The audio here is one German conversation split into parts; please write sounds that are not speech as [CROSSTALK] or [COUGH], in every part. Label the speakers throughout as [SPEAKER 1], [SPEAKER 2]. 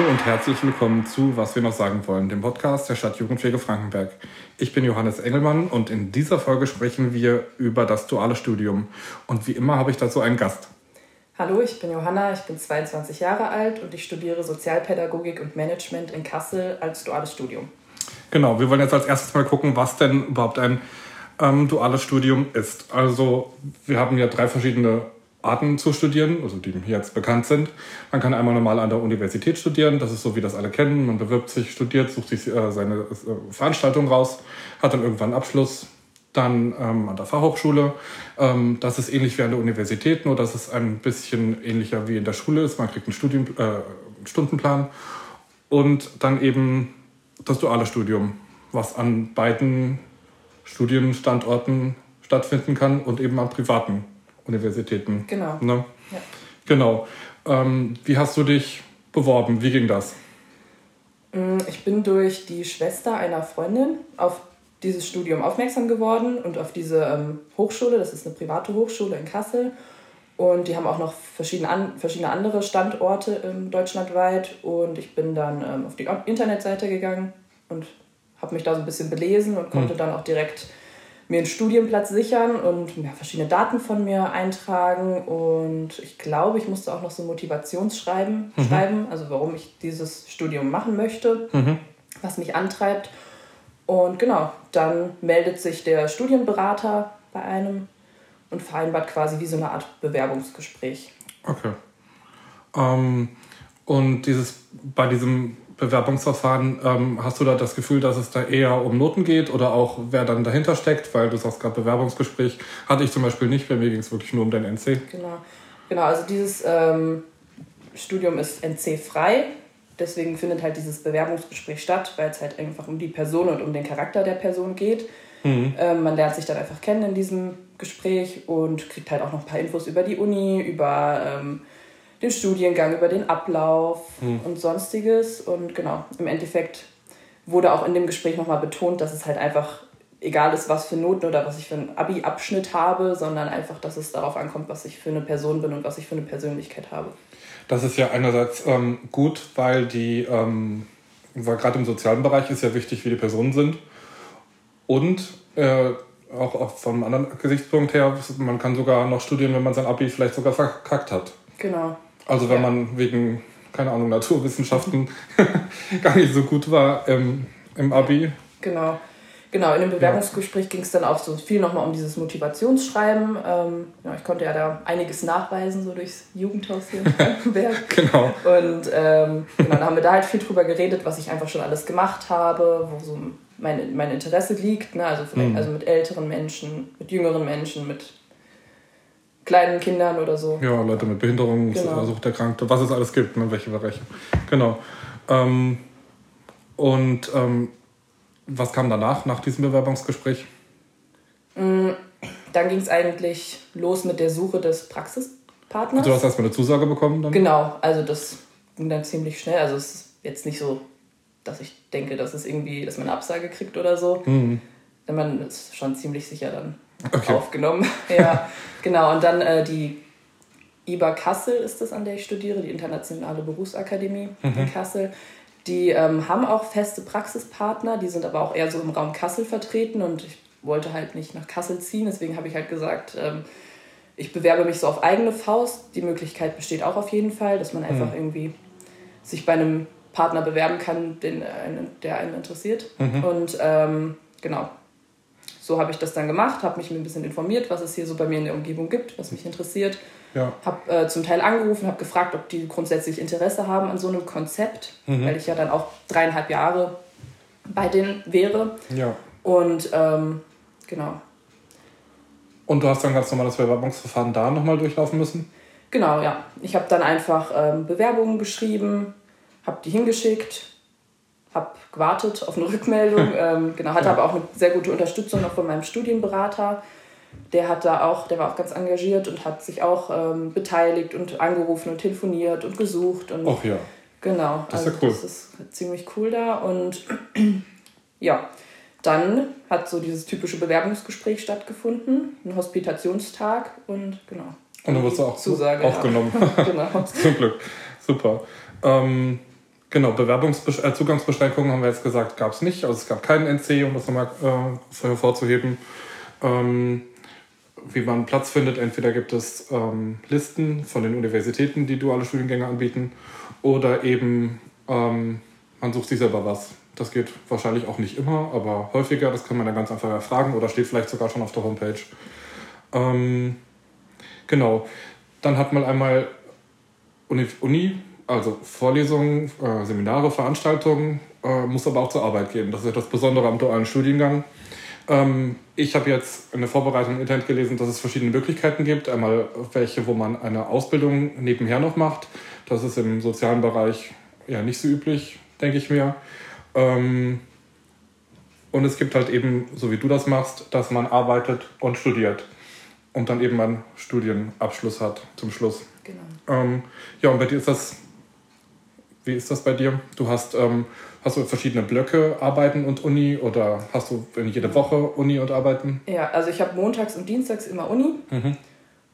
[SPEAKER 1] Hallo und herzlich willkommen zu Was wir noch sagen wollen, dem Podcast der Stadt Jugendpflege Frankenberg. Ich bin Johannes Engelmann und in dieser Folge sprechen wir über das duale Studium. Und wie immer habe ich dazu einen Gast.
[SPEAKER 2] Hallo, ich bin Johanna, ich bin 22 Jahre alt und ich studiere Sozialpädagogik und Management in Kassel als duales Studium.
[SPEAKER 1] Genau, wir wollen jetzt als erstes mal gucken, was denn überhaupt ein ähm, duales Studium ist. Also wir haben ja drei verschiedene Arten zu studieren, also die hier jetzt bekannt sind. Man kann einmal normal an der Universität studieren, das ist so, wie das alle kennen. Man bewirbt sich, studiert, sucht sich äh, seine äh, Veranstaltung raus, hat dann irgendwann einen Abschluss, dann ähm, an der Fachhochschule. Ähm, das ist ähnlich wie an der Universität, nur dass es ein bisschen ähnlicher wie in der Schule ist. Man kriegt einen Studien, äh, Stundenplan und dann eben das duale Studium, was an beiden Studienstandorten stattfinden kann und eben an privaten Universitäten.
[SPEAKER 2] Genau.
[SPEAKER 1] Ne? Ja. Genau. Ähm, wie hast du dich beworben? Wie ging das?
[SPEAKER 2] Mm, ich bin durch die Schwester einer Freundin auf dieses Studium aufmerksam geworden und auf diese ähm, Hochschule. Das ist eine private Hochschule in Kassel. Und die haben auch noch verschiedene, an, verschiedene andere Standorte ähm, deutschlandweit. Und ich bin dann ähm, auf die Internetseite gegangen und habe mich da so ein bisschen belesen und konnte hm. dann auch direkt mir einen Studienplatz sichern und ja, verschiedene Daten von mir eintragen. Und ich glaube, ich musste auch noch so ein Motivationsschreiben mhm. schreiben, also warum ich dieses Studium machen möchte, mhm. was mich antreibt. Und genau, dann meldet sich der Studienberater bei einem und vereinbart quasi wie so eine Art Bewerbungsgespräch.
[SPEAKER 1] Okay. Ähm, und dieses, bei diesem Bewerbungsverfahren, ähm, hast du da das Gefühl, dass es da eher um Noten geht oder auch wer dann dahinter steckt? Weil du sagst gerade Bewerbungsgespräch, hatte ich zum Beispiel nicht, bei mir ging es wirklich nur um den NC.
[SPEAKER 2] Genau, genau also dieses ähm, Studium ist NC-frei, deswegen findet halt dieses Bewerbungsgespräch statt, weil es halt einfach um die Person und um den Charakter der Person geht. Mhm. Ähm, man lernt sich dann einfach kennen in diesem Gespräch und kriegt halt auch noch ein paar Infos über die Uni, über ähm, den Studiengang, über den Ablauf hm. und sonstiges. Und genau, im Endeffekt wurde auch in dem Gespräch nochmal betont, dass es halt einfach egal ist, was für Noten oder was ich für einen Abi-Abschnitt habe, sondern einfach, dass es darauf ankommt, was ich für eine Person bin und was ich für eine Persönlichkeit habe.
[SPEAKER 1] Das ist ja einerseits ähm, gut, weil die, ähm, weil gerade im sozialen Bereich ist ja wichtig, wie die Personen sind. Und äh, auch, auch vom anderen Gesichtspunkt her, man kann sogar noch studieren, wenn man sein Abi vielleicht sogar verkackt hat.
[SPEAKER 2] Genau.
[SPEAKER 1] Also wenn ja. man wegen, keine Ahnung, Naturwissenschaften [LAUGHS] gar nicht so gut war ähm, im Abi.
[SPEAKER 2] Genau. Genau, in dem Bewerbungsgespräch ja. ging es dann auch so viel nochmal um dieses Motivationsschreiben. Ähm, ja, ich konnte ja da einiges nachweisen, so durchs Jugendhaus hier in [LAUGHS] Frankenberg.
[SPEAKER 1] genau.
[SPEAKER 2] Und ähm, genau, dann haben wir da halt viel drüber geredet, was ich einfach schon alles gemacht habe, wo so mein, mein Interesse liegt. Ne? Also, vielleicht, mhm. also mit älteren Menschen, mit jüngeren Menschen, mit kleinen Kindern oder so.
[SPEAKER 1] Ja, Leute mit Behinderung, genau. Suchterkrankte, was es alles gibt, ne, welche Bereiche. Genau. Ähm, und ähm, was kam danach, nach diesem Bewerbungsgespräch?
[SPEAKER 2] Mm, dann ging es eigentlich los mit der Suche des Praxispartners.
[SPEAKER 1] Also du hast erstmal eine Zusage bekommen dann?
[SPEAKER 2] Genau, also das ging dann ziemlich schnell. Also es ist jetzt nicht so, dass ich denke, dass es irgendwie, dass man eine Absage kriegt oder so. Mhm. Man ist schon ziemlich sicher dann okay. aufgenommen. [LAUGHS] ja, genau. Und dann äh, die IBA Kassel ist das, an der ich studiere, die Internationale Berufsakademie mhm. in Kassel. Die ähm, haben auch feste Praxispartner, die sind aber auch eher so im Raum Kassel vertreten und ich wollte halt nicht nach Kassel ziehen, deswegen habe ich halt gesagt, ähm, ich bewerbe mich so auf eigene Faust. Die Möglichkeit besteht auch auf jeden Fall, dass man einfach mhm. irgendwie sich bei einem Partner bewerben kann, den, der einen interessiert. Mhm. Und ähm, genau, so habe ich das dann gemacht, habe mich ein bisschen informiert, was es hier so bei mir in der Umgebung gibt, was mich interessiert. Ja. Habe äh, zum Teil angerufen, habe gefragt, ob die grundsätzlich Interesse haben an so einem Konzept, mhm. weil ich ja dann auch dreieinhalb Jahre bei denen wäre.
[SPEAKER 1] Ja.
[SPEAKER 2] Und ähm, genau.
[SPEAKER 1] Und du hast dann ganz normal das Bewerbungsverfahren da nochmal durchlaufen müssen?
[SPEAKER 2] Genau, ja. Ich habe dann einfach ähm, Bewerbungen geschrieben, habe die hingeschickt habe gewartet auf eine Rückmeldung. [LAUGHS] ähm, genau, hatte ja. aber auch eine sehr gute Unterstützung noch von meinem Studienberater. Der hat da auch, der war auch ganz engagiert und hat sich auch ähm, beteiligt und angerufen und telefoniert und gesucht. Und,
[SPEAKER 1] Ach ja.
[SPEAKER 2] Genau.
[SPEAKER 1] Das ist ja also cool.
[SPEAKER 2] Das ist ziemlich cool da. Und [CLEARS THROAT] ja, dann hat so dieses typische Bewerbungsgespräch stattgefunden, ein Hospitationstag und genau.
[SPEAKER 1] Und dann wirst du auch Zusage aufgenommen.
[SPEAKER 2] Ja. [LAUGHS] genau. [LAUGHS]
[SPEAKER 1] Zum Glück. Super. Ähm, Genau, Bewerbungsbesch äh, Zugangsbeschränkungen haben wir jetzt gesagt, gab es nicht. Also es gab keinen NC, um das nochmal äh, hervorzuheben. Ähm, wie man Platz findet, entweder gibt es ähm, Listen von den Universitäten, die duale Studiengänge anbieten, oder eben ähm, man sucht sich selber was. Das geht wahrscheinlich auch nicht immer, aber häufiger. Das kann man dann ganz einfach erfragen oder steht vielleicht sogar schon auf der Homepage. Ähm, genau. Dann hat man einmal Uni, Uni also Vorlesungen, äh, Seminare, Veranstaltungen, äh, muss aber auch zur Arbeit gehen. Das ist ja das Besondere am dualen Studiengang. Ähm, ich habe jetzt in der Vorbereitung im Internet gelesen, dass es verschiedene Möglichkeiten gibt. Einmal welche, wo man eine Ausbildung nebenher noch macht. Das ist im sozialen Bereich ja nicht so üblich, denke ich mir. Ähm, und es gibt halt eben, so wie du das machst, dass man arbeitet und studiert und dann eben einen Studienabschluss hat zum Schluss. Genau. Ähm, ja, und bei dir ist das, wie ist das bei dir? Du hast, ähm, hast du verschiedene Blöcke, Arbeiten und Uni oder hast du jede Woche Uni und Arbeiten?
[SPEAKER 2] Ja, also ich habe montags und dienstags immer Uni. Mhm.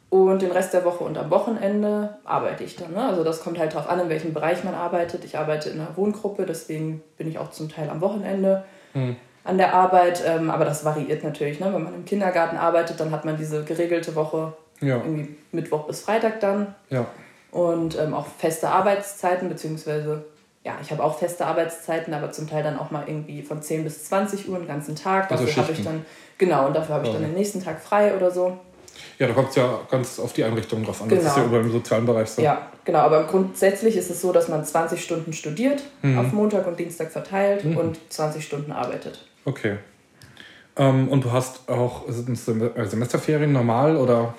[SPEAKER 2] Und den Rest der Woche und am Wochenende arbeite ich dann. Ne? Also das kommt halt darauf an, in welchem Bereich man arbeitet. Ich arbeite in einer Wohngruppe, deswegen bin ich auch zum Teil am Wochenende mhm. an der Arbeit. Ähm, aber das variiert natürlich. Ne? Wenn man im Kindergarten arbeitet, dann hat man diese geregelte Woche ja. irgendwie Mittwoch bis Freitag dann. Ja. Und ähm, auch feste Arbeitszeiten, beziehungsweise, ja, ich habe auch feste Arbeitszeiten, aber zum Teil dann auch mal irgendwie von 10 bis 20 Uhr den ganzen Tag. Also dafür also habe ich dann, genau, und dafür habe ich dann den nächsten Tag frei oder so.
[SPEAKER 1] Ja, da kommt es ja ganz auf die Einrichtung drauf an. Genau. Das ist ja genau. überall im sozialen Bereich so.
[SPEAKER 2] Ja, genau. Aber grundsätzlich ist es so, dass man 20 Stunden studiert, mhm. auf Montag und Dienstag verteilt mhm. und 20 Stunden arbeitet.
[SPEAKER 1] Okay. Ähm, und du hast auch Semesterferien normal oder?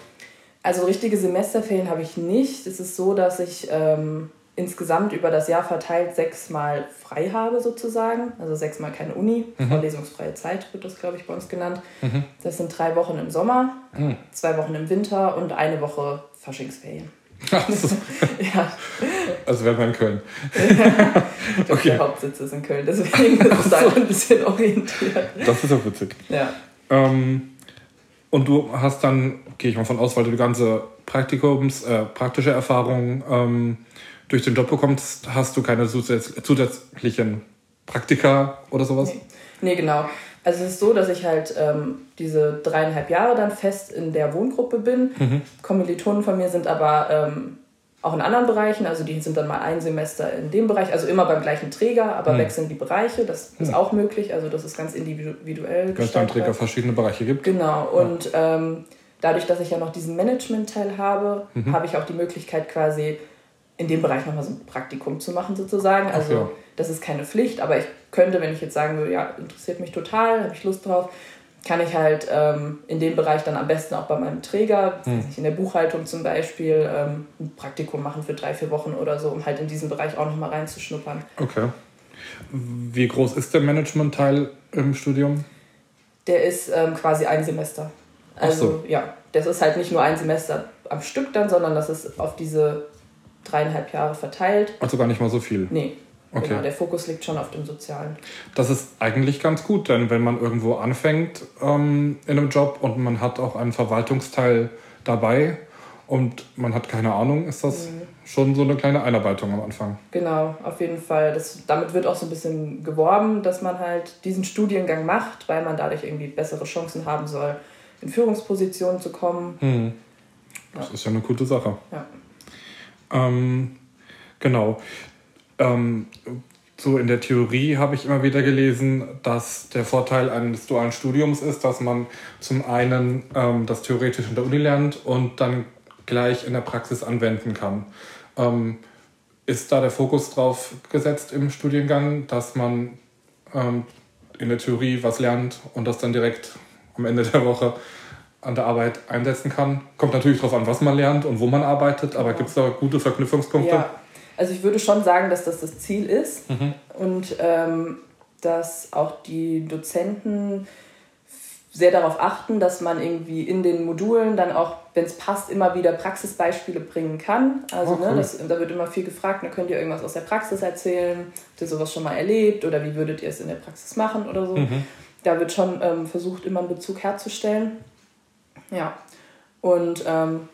[SPEAKER 2] Also richtige Semesterferien habe ich nicht. Es ist so, dass ich ähm, insgesamt über das Jahr verteilt sechsmal frei habe sozusagen. Also sechsmal keine Uni, mhm. vorlesungsfreie Zeit wird das, glaube ich, bei uns genannt. Mhm. Das sind drei Wochen im Sommer, mhm. zwei Wochen im Winter und eine Woche Faschingsferien.
[SPEAKER 1] Also, [LAUGHS] ja. also wären wir in Köln. [LAUGHS]
[SPEAKER 2] okay. Der Hauptsitz ist in Köln, deswegen ist es da ein bisschen orientiert.
[SPEAKER 1] Das ist auch witzig. Ja. Ähm, und du hast dann, gehe ich mal von aus, weil du die ganze Praktikums, äh, praktische Erfahrung ähm, durch den Job bekommst, hast du keine zusätzlichen Praktika oder sowas?
[SPEAKER 2] Nee, nee genau. Also es ist so, dass ich halt ähm, diese dreieinhalb Jahre dann fest in der Wohngruppe bin. Mhm. Kommilitonen von mir sind aber ähm, auch in anderen Bereichen, also die sind dann mal ein Semester in dem Bereich, also immer beim gleichen Träger, aber mhm. wechseln die Bereiche, das ist mhm. auch möglich, also das ist ganz individuell.
[SPEAKER 1] Wenn es beim Träger verschiedene Bereiche gibt.
[SPEAKER 2] Genau, und ja. ähm, dadurch, dass ich ja noch diesen Management-Teil habe, mhm. habe ich auch die Möglichkeit quasi in dem Bereich nochmal so ein Praktikum zu machen sozusagen. Also ja. das ist keine Pflicht, aber ich könnte, wenn ich jetzt sagen würde, ja, interessiert mich total, habe ich Lust drauf, kann ich halt ähm, in dem Bereich dann am besten auch bei meinem Träger, hm. in der Buchhaltung zum Beispiel, ähm, ein Praktikum machen für drei, vier Wochen oder so, um halt in diesen Bereich auch nochmal reinzuschnuppern.
[SPEAKER 1] Okay. Wie groß ist der Management-Teil im Studium?
[SPEAKER 2] Der ist ähm, quasi ein Semester. Also so. ja, das ist halt nicht nur ein Semester am Stück dann, sondern das ist auf diese dreieinhalb Jahre verteilt.
[SPEAKER 1] Also gar nicht mal so viel.
[SPEAKER 2] Nee. Okay. Genau, der Fokus liegt schon auf dem Sozialen.
[SPEAKER 1] Das ist eigentlich ganz gut, denn wenn man irgendwo anfängt ähm, in einem Job und man hat auch einen Verwaltungsteil dabei und man hat keine Ahnung, ist das mhm. schon so eine kleine Einarbeitung am Anfang.
[SPEAKER 2] Genau, auf jeden Fall. Das, damit wird auch so ein bisschen geworben, dass man halt diesen Studiengang macht, weil man dadurch irgendwie bessere Chancen haben soll, in Führungspositionen zu kommen. Mhm.
[SPEAKER 1] Das ja. ist ja eine gute Sache. Ja. Ähm, genau. Ähm, so in der Theorie habe ich immer wieder gelesen, dass der Vorteil eines dualen Studiums ist, dass man zum einen ähm, das theoretisch in der Uni lernt und dann gleich in der Praxis anwenden kann. Ähm, ist da der Fokus drauf gesetzt im Studiengang, dass man ähm, in der Theorie was lernt und das dann direkt am Ende der Woche an der Arbeit einsetzen kann. Kommt natürlich darauf an, was man lernt und wo man arbeitet, aber gibt es da gute Verknüpfungspunkte?
[SPEAKER 2] Ja, also ich würde schon sagen, dass das das Ziel ist mhm. und ähm, dass auch die Dozenten sehr darauf achten, dass man irgendwie in den Modulen dann auch, wenn es passt, immer wieder Praxisbeispiele bringen kann. Also oh, ne, cool. ne, das, da wird immer viel gefragt, da könnt ihr irgendwas aus der Praxis erzählen, habt ihr sowas schon mal erlebt oder wie würdet ihr es in der Praxis machen oder so. Mhm. Da wird schon ähm, versucht, immer einen Bezug herzustellen. Ja. Und ähm,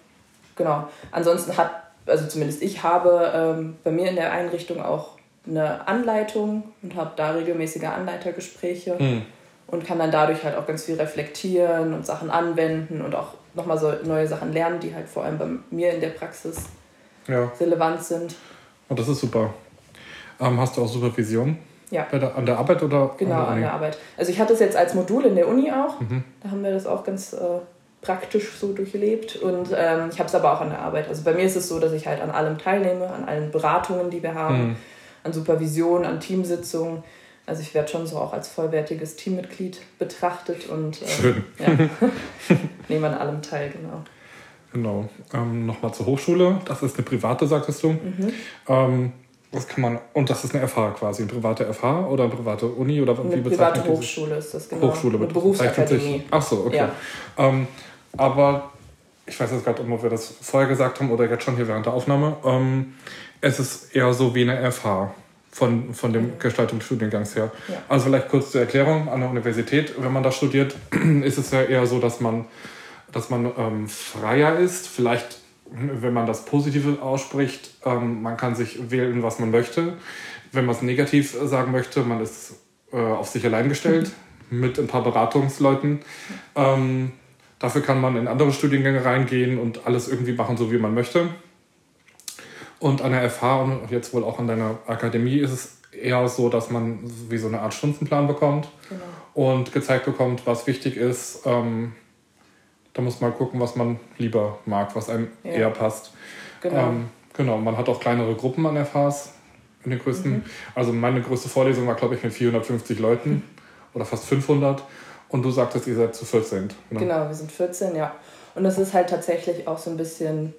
[SPEAKER 2] genau. Ansonsten hat, also zumindest ich habe ähm, bei mir in der Einrichtung auch eine Anleitung und habe da regelmäßige Anleitergespräche mhm. und kann dann dadurch halt auch ganz viel reflektieren und Sachen anwenden und auch nochmal so neue Sachen lernen, die halt vor allem bei mir in der Praxis ja. relevant sind.
[SPEAKER 1] Und das ist super. Ähm, hast du auch Supervision?
[SPEAKER 2] Ja.
[SPEAKER 1] Der, an der Arbeit oder?
[SPEAKER 2] Genau,
[SPEAKER 1] an
[SPEAKER 2] der, an der, Arbeit. Also ich hatte es jetzt als Modul in der Uni auch. Mhm. Da haben wir das auch ganz äh, praktisch so durchlebt. Und ähm, ich habe es aber auch an der Arbeit. Also bei mir ist es so, dass ich halt an allem teilnehme, an allen Beratungen, die wir haben, mhm. an Supervision, an Teamsitzungen. Also ich werde schon so auch als vollwertiges Teammitglied betrachtet und äh, Schön. Ja, [LAUGHS] nehme an allem teil, genau.
[SPEAKER 1] Genau. Ähm, Nochmal zur Hochschule. Das ist eine private, sagtest du. Mhm. Ähm, das kann man, und das ist eine FH quasi, eine private FH oder eine private Uni oder
[SPEAKER 2] eine wie private Hochschule ist das genau.
[SPEAKER 1] Hochschule
[SPEAKER 2] eine Berufsakademie.
[SPEAKER 1] Ach so, okay. Ja. Ähm, aber ich weiß jetzt gerade, ob wir das vorher gesagt haben oder jetzt schon hier während der Aufnahme. Ähm, es ist eher so wie eine FH von, von dem Gestaltungsstudiengangs her. Ja. Also vielleicht kurz zur Erklärung an der Universität, wenn man da studiert, [CLEARS THROAT] ist es ja eher so, dass man, dass man ähm, freier ist, vielleicht wenn man das Positive ausspricht, ähm, man kann sich wählen, was man möchte. Wenn man es negativ sagen möchte, man ist äh, auf sich allein gestellt [LAUGHS] mit ein paar Beratungsleuten. Ähm, dafür kann man in andere Studiengänge reingehen und alles irgendwie machen, so wie man möchte. Und an der FH und jetzt wohl auch an deiner Akademie ist es eher so, dass man wie so eine Art Stundenplan bekommt genau. und gezeigt bekommt, was wichtig ist. Ähm, da muss man gucken, was man lieber mag, was einem ja. eher passt. Genau. Ähm, genau, man hat auch kleinere Gruppen an FHs in den größten. Mhm. Also meine größte Vorlesung war, glaube ich, mit 450 Leuten mhm. [LAUGHS] oder fast 500. Und du sagtest, ihr seid zu 14.
[SPEAKER 2] Genau. genau, wir sind 14, ja. Und das ist halt tatsächlich auch so ein bisschen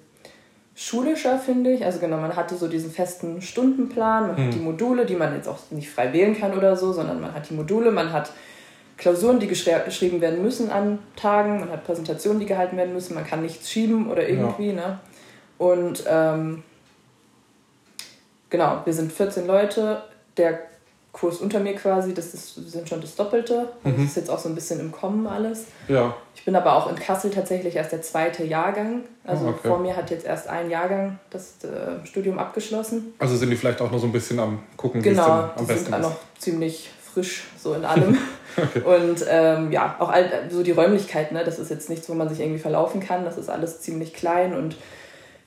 [SPEAKER 2] schulischer, finde ich. Also genau, man hatte so diesen festen Stundenplan, man mhm. hat die Module, die man jetzt auch nicht frei wählen kann oder so, sondern man hat die Module, man hat Klausuren, die geschrieben werden müssen an Tagen, man hat Präsentationen, die gehalten werden müssen, man kann nichts schieben oder irgendwie. Ja. Ne? Und ähm, genau, wir sind 14 Leute. Der Kurs unter mir quasi, das ist, sind schon das Doppelte. Mhm. Das ist jetzt auch so ein bisschen im Kommen alles. Ja. Ich bin aber auch in Kassel tatsächlich erst der zweite Jahrgang. Also oh, okay. vor mir hat jetzt erst ein Jahrgang das äh, Studium abgeschlossen.
[SPEAKER 1] Also sind die vielleicht auch noch so ein bisschen am gucken,
[SPEAKER 2] genau, wie es denn am besten ist. Genau, die sind noch ziemlich frisch so in allem. [LAUGHS] okay. Und ähm, ja, auch all, so die Räumlichkeit, ne? das ist jetzt nichts, wo man sich irgendwie verlaufen kann. Das ist alles ziemlich klein und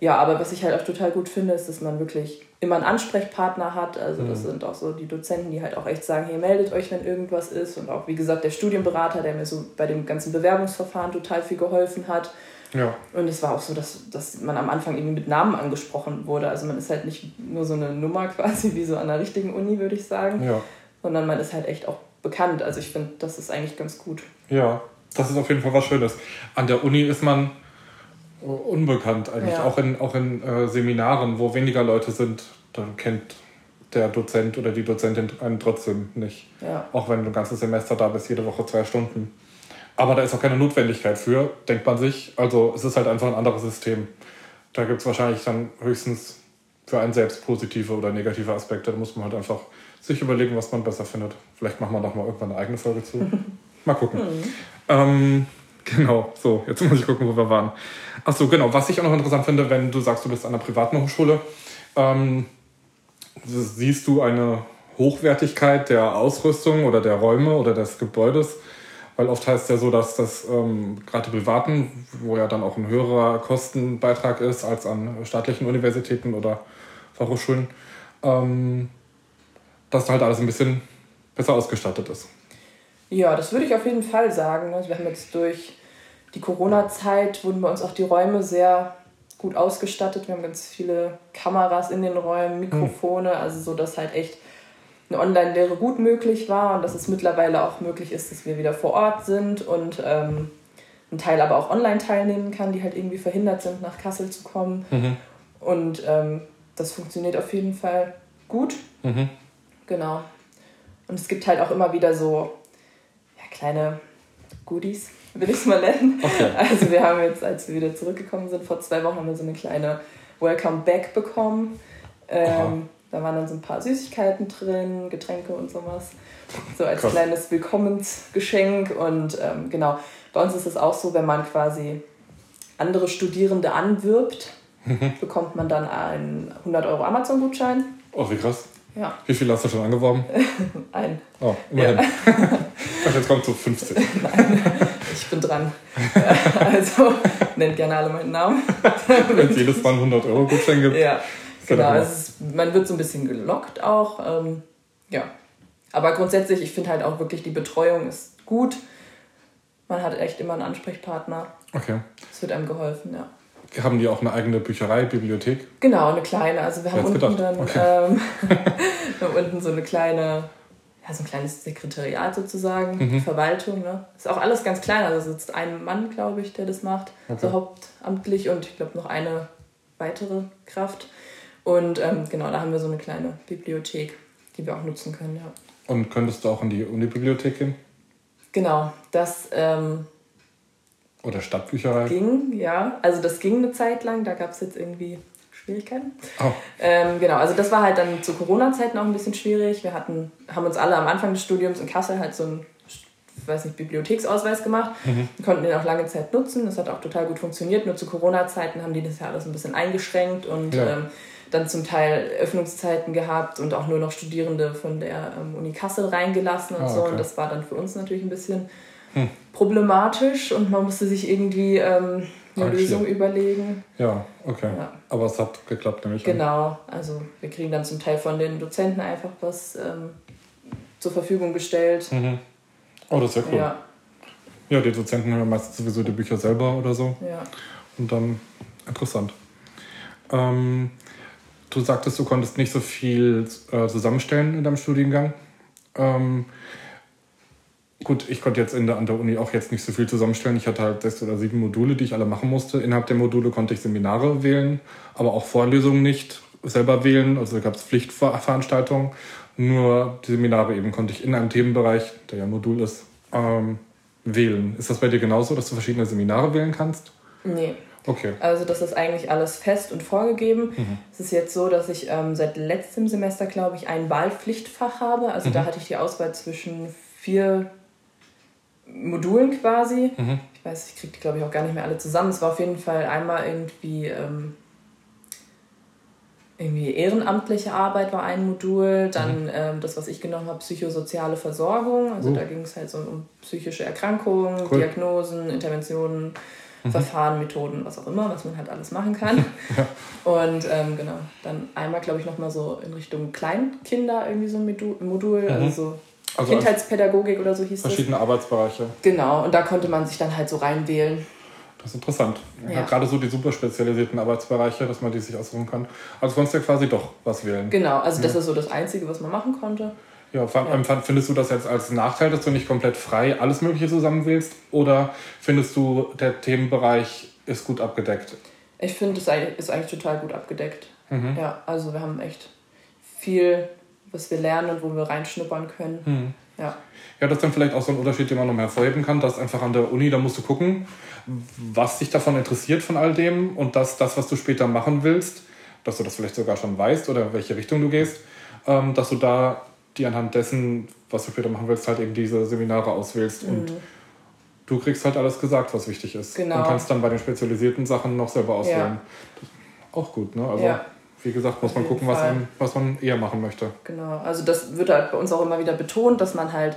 [SPEAKER 2] ja, aber was ich halt auch total gut finde, ist, dass man wirklich immer einen Ansprechpartner hat. Also das mhm. sind auch so die Dozenten, die halt auch echt sagen, hier meldet euch, wenn irgendwas ist. Und auch, wie gesagt, der Studienberater, der mir so bei dem ganzen Bewerbungsverfahren total viel geholfen hat. Ja. Und es war auch so, dass, dass man am Anfang irgendwie mit Namen angesprochen wurde. Also man ist halt nicht nur so eine Nummer [LAUGHS] quasi wie so an einer richtigen Uni, würde ich sagen. Ja sondern man ist halt echt auch bekannt. Also ich finde, das ist eigentlich ganz gut.
[SPEAKER 1] Ja, das ist auf jeden Fall was Schönes. An der Uni ist man unbekannt eigentlich, ja. auch in, auch in äh, Seminaren, wo weniger Leute sind, dann kennt der Dozent oder die Dozentin einen trotzdem nicht. Ja. Auch wenn du ein ganzes Semester da bist, jede Woche zwei Stunden. Aber da ist auch keine Notwendigkeit für, denkt man sich. Also es ist halt einfach ein anderes System. Da gibt es wahrscheinlich dann höchstens für einen selbst positive oder negative Aspekte. Da muss man halt einfach sich überlegen, was man besser findet. Vielleicht machen wir noch mal irgendwann eine eigene Folge zu. [LAUGHS] Mal gucken. Mhm. Ähm, genau, so, jetzt muss ich gucken, wo wir waren. Achso, genau, was ich auch noch interessant finde, wenn du sagst, du bist an einer privaten Hochschule, ähm, siehst du eine Hochwertigkeit der Ausrüstung oder der Räume oder des Gebäudes? Weil oft heißt es ja so, dass das ähm, gerade privaten, wo ja dann auch ein höherer Kostenbeitrag ist als an staatlichen Universitäten oder Fachhochschulen, ähm, dass da halt alles ein bisschen besser ausgestattet ist.
[SPEAKER 2] Ja, das würde ich auf jeden Fall sagen. Also wir haben jetzt durch die Corona-Zeit wurden bei uns auch die Räume sehr gut ausgestattet. Wir haben ganz viele Kameras in den Räumen, Mikrofone, hm. also so, dass halt echt eine Online-Lehre gut möglich war und dass es mittlerweile auch möglich ist, dass wir wieder vor Ort sind und ähm, ein Teil aber auch online teilnehmen kann, die halt irgendwie verhindert sind, nach Kassel zu kommen. Mhm. Und ähm, das funktioniert auf jeden Fall gut. Mhm. Genau. Und es gibt halt auch immer wieder so ja, kleine Goodies, will ich es mal nennen. Okay. Also wir haben jetzt, als wir wieder zurückgekommen sind, vor zwei Wochen haben wir so eine kleine Welcome Back bekommen. Ähm, da waren dann so ein paar Süßigkeiten drin, Getränke und sowas. So als Krass. kleines Willkommensgeschenk. Und ähm, genau, bei uns ist es auch so, wenn man quasi andere Studierende anwirbt, mhm. bekommt man dann einen 100 Euro Amazon-Gutschein.
[SPEAKER 1] Oh, wie krass.
[SPEAKER 2] Ja.
[SPEAKER 1] Wie viel hast du schon angeworben? [LAUGHS]
[SPEAKER 2] Ein.
[SPEAKER 1] Oh, immerhin. Ja. [LAUGHS] jetzt kommt zu [LAUGHS] 50.
[SPEAKER 2] Nein, ich bin dran. Also, nennt gerne alle meinen Namen. [LAUGHS]
[SPEAKER 1] Wenn es jedes Mal 100 Euro Gutschein gibt.
[SPEAKER 2] Ja, genau. Ist, man wird so ein bisschen gelockt auch. Ähm, ja. Aber grundsätzlich, ich finde halt auch wirklich, die Betreuung ist gut. Man hat echt immer einen Ansprechpartner.
[SPEAKER 1] Okay.
[SPEAKER 2] Es wird einem geholfen, ja.
[SPEAKER 1] Haben die auch eine eigene Bücherei, Bibliothek?
[SPEAKER 2] Genau, eine kleine. Also wir haben unten gedacht. dann okay. ähm, [LAUGHS] wir haben unten so eine kleine, ja, so ein kleines Sekretariat sozusagen, mhm. Verwaltung. Ne? Ist auch alles ganz klein. Also sitzt ein Mann, glaube ich, der das macht, okay. so hauptamtlich und ich glaube noch eine weitere Kraft. Und ähm, genau, da haben wir so eine kleine Bibliothek, die wir auch nutzen können, ja.
[SPEAKER 1] Und könntest du auch in die Unibibliothek gehen?
[SPEAKER 2] Genau, das ähm,
[SPEAKER 1] oder Stadtbücherei?
[SPEAKER 2] Ging, ja. Also das ging eine Zeit lang, da gab es jetzt irgendwie Schwierigkeiten. Oh. Ähm, genau, also das war halt dann zu Corona-Zeiten auch ein bisschen schwierig. Wir hatten, haben uns alle am Anfang des Studiums in Kassel halt so einen, weiß nicht, Bibliotheksausweis gemacht. Mhm. konnten den auch lange Zeit nutzen. Das hat auch total gut funktioniert. Nur zu Corona-Zeiten haben die das ja alles ein bisschen eingeschränkt und ja. ähm, dann zum Teil Öffnungszeiten gehabt und auch nur noch Studierende von der ähm, Uni Kassel reingelassen und oh, so. Und das war dann für uns natürlich ein bisschen hm. problematisch und man musste sich irgendwie ähm, eine Ach, Lösung hier. überlegen.
[SPEAKER 1] Ja, okay. Ja. Aber es hat geklappt, nämlich.
[SPEAKER 2] Genau, also wir kriegen dann zum Teil von den Dozenten einfach was ähm, zur Verfügung gestellt.
[SPEAKER 1] Mhm. Oh, das ist ja cool. Ja. ja, die Dozenten haben meistens sowieso die Bücher selber oder so.
[SPEAKER 2] Ja.
[SPEAKER 1] Und dann interessant. Ähm, du sagtest, du konntest nicht so viel äh, zusammenstellen in deinem Studiengang. Ähm, Gut, ich konnte jetzt in der, an der Uni auch jetzt nicht so viel zusammenstellen. Ich hatte halt sechs oder sieben Module, die ich alle machen musste. Innerhalb der Module konnte ich Seminare wählen, aber auch Vorlesungen nicht selber wählen. Also da gab es Pflichtveranstaltungen. Nur die Seminare eben konnte ich in einem Themenbereich, der ja Modul ist, ähm, wählen. Ist das bei dir genauso, dass du verschiedene Seminare wählen kannst?
[SPEAKER 2] Nee.
[SPEAKER 1] Okay.
[SPEAKER 2] Also das ist eigentlich alles fest und vorgegeben. Mhm. Es ist jetzt so, dass ich ähm, seit letztem Semester, glaube ich, ein Wahlpflichtfach habe. Also mhm. da hatte ich die Auswahl zwischen vier Modulen quasi. Mhm. Ich weiß, ich kriege die, glaube ich, auch gar nicht mehr alle zusammen. Es war auf jeden Fall einmal irgendwie, ähm, irgendwie ehrenamtliche Arbeit war ein Modul, dann mhm. ähm, das, was ich genommen habe, psychosoziale Versorgung. Also uh. da ging es halt so um psychische Erkrankungen, cool. Diagnosen, Interventionen. Mhm. Verfahren, Methoden, was auch immer, was man halt alles machen kann. [LAUGHS] ja. Und ähm, genau, dann einmal, glaube ich, nochmal so in Richtung Kleinkinder irgendwie so ein Modul, mhm. also so also Kindheitspädagogik oder so hieß
[SPEAKER 1] Verschiedene das. Arbeitsbereiche.
[SPEAKER 2] Genau, und da konnte man sich dann halt so reinwählen.
[SPEAKER 1] Das ist interessant. Ja. Gerade so die super spezialisierten Arbeitsbereiche, dass man die sich aussuchen kann. Also konntest du ja quasi doch was wählen.
[SPEAKER 2] Genau, also das ist so das Einzige, was man machen konnte.
[SPEAKER 1] Ja, ja. findest du das jetzt als Nachteil, dass du nicht komplett frei alles Mögliche zusammenwählst? Oder findest du, der Themenbereich ist gut abgedeckt?
[SPEAKER 2] Ich finde, es ist eigentlich total gut abgedeckt. Mhm. Ja, also wir haben echt viel was wir lernen und wo wir reinschnuppern können. Hm. Ja.
[SPEAKER 1] Ja, das ist dann vielleicht auch so ein Unterschied, den man noch hervorheben kann, dass einfach an der Uni, da musst du gucken, was dich davon interessiert von all dem und dass das, was du später machen willst, dass du das vielleicht sogar schon weißt oder in welche Richtung du gehst, ähm, dass du da die anhand dessen, was du später machen willst, halt eben diese Seminare auswählst mhm. und du kriegst halt alles gesagt, was wichtig ist. Genau. Und kannst dann bei den spezialisierten Sachen noch selber auswählen. Ja. Auch gut, ne? Also ja wie gesagt, muss man gucken, was man, was man eher machen möchte.
[SPEAKER 2] Genau, also das wird halt bei uns auch immer wieder betont, dass man halt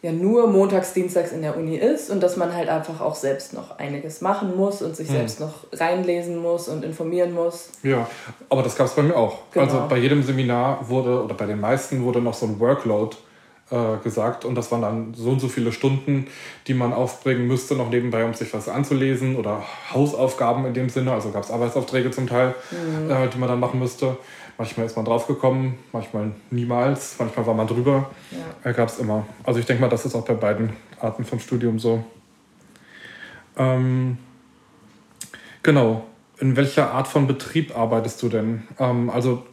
[SPEAKER 2] ja nur montags, dienstags in der Uni ist und dass man halt einfach auch selbst noch einiges machen muss und sich hm. selbst noch reinlesen muss und informieren muss.
[SPEAKER 1] Ja, aber das gab es bei mir auch. Genau. Also bei jedem Seminar wurde, oder bei den meisten wurde noch so ein Workload gesagt. Und das waren dann so und so viele Stunden, die man aufbringen müsste, noch nebenbei, um sich was anzulesen oder Hausaufgaben in dem Sinne. Also gab es Arbeitsaufträge zum Teil, mhm. äh, die man dann machen müsste. Manchmal ist man draufgekommen, manchmal niemals, manchmal war man drüber. Ja. Äh, gab es immer. Also ich denke mal, das ist auch bei beiden Arten vom Studium so. Ähm, genau. In welcher Art von Betrieb arbeitest du denn? Ähm, also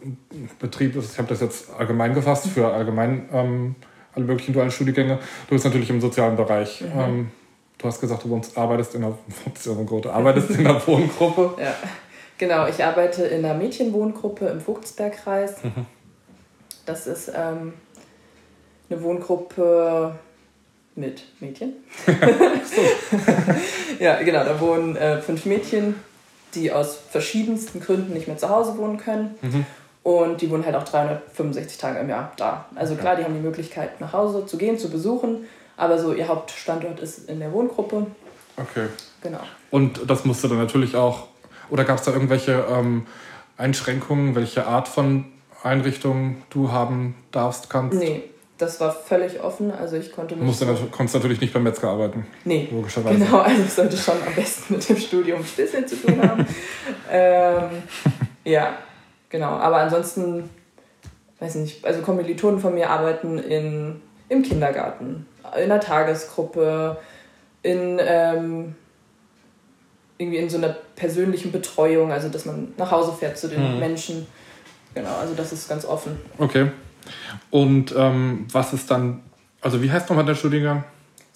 [SPEAKER 1] Betrieb, ich habe das jetzt allgemein gefasst für allgemein ähm, alle möglichen dualen Studiengänge. Du bist natürlich im sozialen Bereich. Mhm. Ähm, du hast gesagt, du wohnst, arbeitest in einer, [LAUGHS] du arbeitest in einer Wohngruppe. [LAUGHS]
[SPEAKER 2] Ja, genau. Ich arbeite in einer Mädchenwohngruppe im Vogtsbergkreis. Mhm. Das ist ähm, eine Wohngruppe mit Mädchen. [LAUGHS] ja, genau. Da wohnen äh, fünf Mädchen, die aus verschiedensten Gründen nicht mehr zu Hause wohnen können. Mhm. Und die wohnen halt auch 365 Tage im Jahr da. Also klar, die haben die Möglichkeit, nach Hause zu gehen, zu besuchen. Aber so ihr Hauptstandort ist in der Wohngruppe.
[SPEAKER 1] Okay.
[SPEAKER 2] Genau.
[SPEAKER 1] Und das musste dann natürlich auch, oder gab es da irgendwelche ähm, Einschränkungen, welche Art von Einrichtung du haben darfst, kannst?
[SPEAKER 2] Nee, das war völlig offen. Also ich konnte
[SPEAKER 1] Du dann, nat- konntest natürlich nicht beim Metzger arbeiten.
[SPEAKER 2] Nee,
[SPEAKER 1] Logischerweise.
[SPEAKER 2] Genau, also ich sollte schon am besten mit dem Studium ein bisschen zu tun haben. [LAUGHS] ähm, ja, genau. Aber ansonsten, weiß nicht, also Kommilitonen von mir arbeiten in, im Kindergarten, in einer Tagesgruppe, in ähm, irgendwie in so einer persönlichen Betreuung, also dass man nach Hause fährt zu den
[SPEAKER 1] Mhm.
[SPEAKER 2] Menschen. Genau, also das ist ganz offen.
[SPEAKER 1] Okay. Und ähm, was ist dann, also wie heißt nochmal der Studiengang?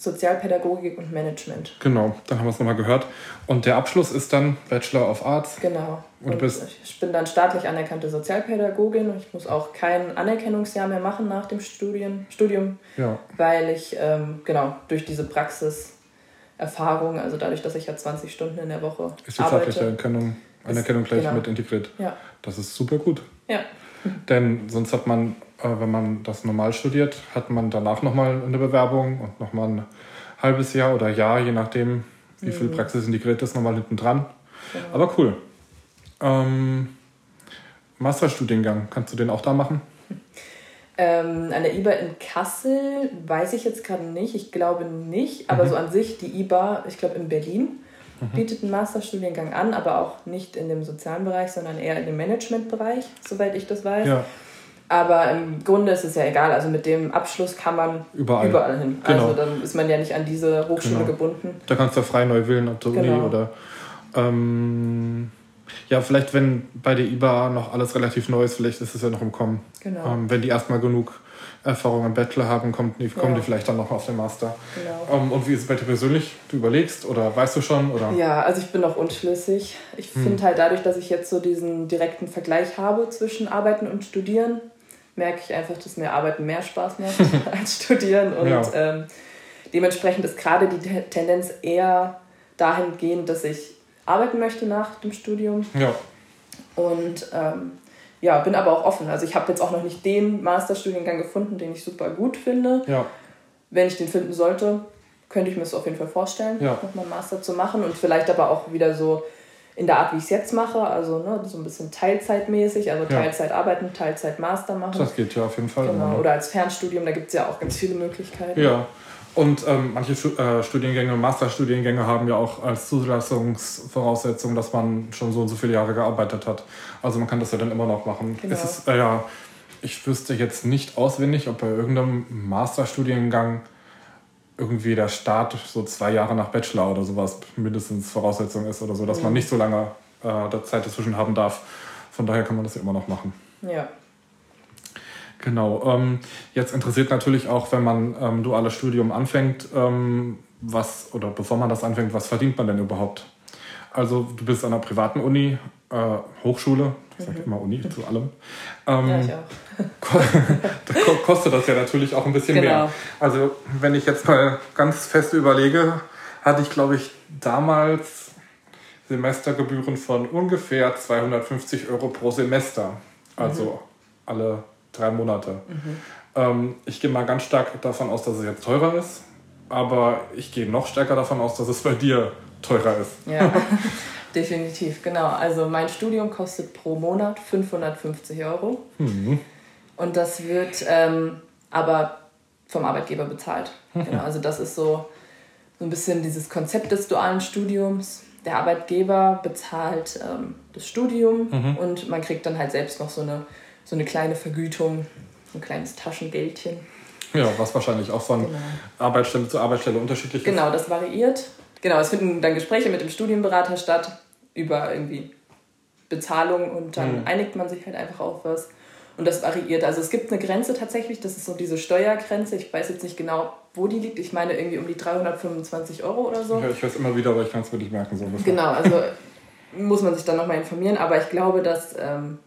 [SPEAKER 2] Sozialpädagogik und Management.
[SPEAKER 1] Genau, dann haben wir es nochmal gehört. Und der Abschluss ist dann Bachelor of Arts.
[SPEAKER 2] Genau.
[SPEAKER 1] Und du bist-
[SPEAKER 2] ich bin dann staatlich anerkannte Sozialpädagogin und ich muss auch kein Anerkennungsjahr mehr machen nach dem Studien, Studium,
[SPEAKER 1] Ja.
[SPEAKER 2] weil ich ähm, genau durch diese Praxiserfahrung, also dadurch, dass ich ja 20 Stunden in der Woche
[SPEAKER 1] Ist die staatliche Anerkennung, Anerkennung gleich
[SPEAKER 2] genau.
[SPEAKER 1] mit integriert.
[SPEAKER 2] Ja,
[SPEAKER 1] Das ist super gut.
[SPEAKER 2] ja,
[SPEAKER 1] Denn sonst hat man, wenn man das normal studiert, hat man danach nochmal eine Bewerbung und nochmal ein halbes Jahr oder Jahr, je nachdem, wie viel Praxis integriert ist, nochmal hinten dran.
[SPEAKER 2] genau.
[SPEAKER 1] Aber cool. Ähm, Masterstudiengang, kannst du den auch da machen? [LAUGHS]
[SPEAKER 2] Ähm, an der IBA in Kassel weiß ich jetzt gerade nicht, ich glaube nicht, aber so an sich die IBA, ich glaube in Berlin, bietet einen Masterstudiengang an, aber auch nicht in dem sozialen Bereich, sondern eher in dem Managementbereich, soweit ich das weiß.
[SPEAKER 1] Ja.
[SPEAKER 2] Aber im Grunde ist es ja egal. Also mit dem Abschluss kann man
[SPEAKER 1] Überall.
[SPEAKER 2] überall hin.
[SPEAKER 1] Genau.
[SPEAKER 2] Also dann ist man ja nicht an diese Hochschule
[SPEAKER 1] Genau.
[SPEAKER 2] gebunden.
[SPEAKER 1] Da kannst du frei neu wählen, ob Uni
[SPEAKER 2] Genau.
[SPEAKER 1] oder. Ähm, ja, vielleicht, wenn bei der IBA noch alles relativ neu ist, vielleicht ist es ja noch im Kommen.
[SPEAKER 2] Genau.
[SPEAKER 1] Ähm, wenn die erstmal genug Erfahrung im Bachelor haben, kommt die, kommen
[SPEAKER 2] Ja.
[SPEAKER 1] die vielleicht dann noch auf den Master.
[SPEAKER 2] Genau.
[SPEAKER 1] Ähm, und wie ist es bei dir persönlich? Du überlegst oder weißt du schon? Oder?
[SPEAKER 2] Ja, also ich bin noch unschlüssig. Ich
[SPEAKER 1] Hm.
[SPEAKER 2] finde halt dadurch, dass ich jetzt so diesen direkten Vergleich habe zwischen Arbeiten und Studieren, merke ich einfach, dass mir Arbeiten mehr Spaß macht [LAUGHS] als Studieren. Und
[SPEAKER 1] Ja.
[SPEAKER 2] ähm, dementsprechend ist gerade die Te- Tendenz eher dahingehend, dass ich arbeiten möchte nach dem Studium.
[SPEAKER 1] Ja.
[SPEAKER 2] Und ähm, ja, bin aber auch offen. Also ich habe jetzt auch noch nicht den Masterstudiengang gefunden, den ich super gut finde.
[SPEAKER 1] Ja.
[SPEAKER 2] Wenn ich den finden sollte, könnte ich mir das auf jeden Fall vorstellen,
[SPEAKER 1] Ja.
[SPEAKER 2] nochmal einen Master zu machen. Und vielleicht aber auch wieder so in der Art, wie ich es jetzt mache. Also ne, so ein bisschen Teilzeitmäßig, also
[SPEAKER 1] Ja.
[SPEAKER 2] Teilzeit arbeiten, Teilzeit Master machen.
[SPEAKER 1] Das geht ja auf jeden Fall.
[SPEAKER 2] genau. Oder als Fernstudium, da gibt es ja auch ganz viele Möglichkeiten.
[SPEAKER 1] Ja. Und ähm, manche äh, Studiengänge, Masterstudiengänge haben ja auch als Zulassungsvoraussetzung, dass man schon so und so viele Jahre gearbeitet hat. Also man kann das ja dann immer noch machen.
[SPEAKER 2] Genau.
[SPEAKER 1] Es ist, äh, ja, ich wüsste jetzt nicht auswendig, ob bei irgendeinem Masterstudiengang irgendwie der Start so zwei Jahre nach Bachelor oder sowas mindestens Voraussetzung ist oder so, dass man nicht so lange äh, Zeit dazwischen haben darf. Von daher kann man das ja immer noch machen.
[SPEAKER 2] Ja.
[SPEAKER 1] Genau. Ähm, jetzt interessiert natürlich auch, wenn man ähm, duales Studium anfängt, ähm, was oder bevor man das anfängt, was verdient man denn überhaupt? Also du bist an einer privaten Uni, äh, Hochschule, ich sage immer Uni zu allem. Ähm,
[SPEAKER 2] ja, ich auch. [LAUGHS]
[SPEAKER 1] da ko- kostet das ja natürlich auch ein bisschen
[SPEAKER 2] Genau.
[SPEAKER 1] mehr. Also wenn ich jetzt mal ganz fest überlege, hatte ich glaube ich damals Semestergebühren von ungefähr 250 Euro pro Semester. Also alle drei Monate. Ähm, ich gehe mal ganz stark davon aus, dass es jetzt teurer ist. Aber ich gehe noch stärker davon aus, dass es bei dir teurer ist.
[SPEAKER 2] Ja, [LAUGHS] definitiv, genau. Also mein Studium kostet pro Monat 550 Euro. Und das wird ähm, aber vom Arbeitgeber bezahlt. [LAUGHS] Genau, also das ist so, so ein bisschen dieses Konzept des dualen Studiums. Der Arbeitgeber bezahlt ähm, das Studium und man kriegt dann halt selbst noch so eine, so eine kleine Vergütung, ein kleines Taschengeldchen.
[SPEAKER 1] Ja, was wahrscheinlich auch von
[SPEAKER 2] Genau.
[SPEAKER 1] Arbeitsstelle zu Arbeitsstelle unterschiedlich ist.
[SPEAKER 2] Genau, das variiert. Genau, es finden dann Gespräche mit dem Studienberater statt über irgendwie Bezahlung und dann
[SPEAKER 1] Mhm.
[SPEAKER 2] einigt man sich halt einfach auf was. Und das variiert. Also es gibt eine Grenze tatsächlich, das ist so diese Steuergrenze. Ich weiß jetzt nicht genau, wo die liegt. Ich meine irgendwie um die 325 Euro oder so.
[SPEAKER 1] Ja, ich weiß immer wieder, aber ich kann es mir nicht merken. So ungefähr.
[SPEAKER 2] Genau, also [LAUGHS] muss man sich dann nochmal informieren. Aber ich glaube, dass, ähm,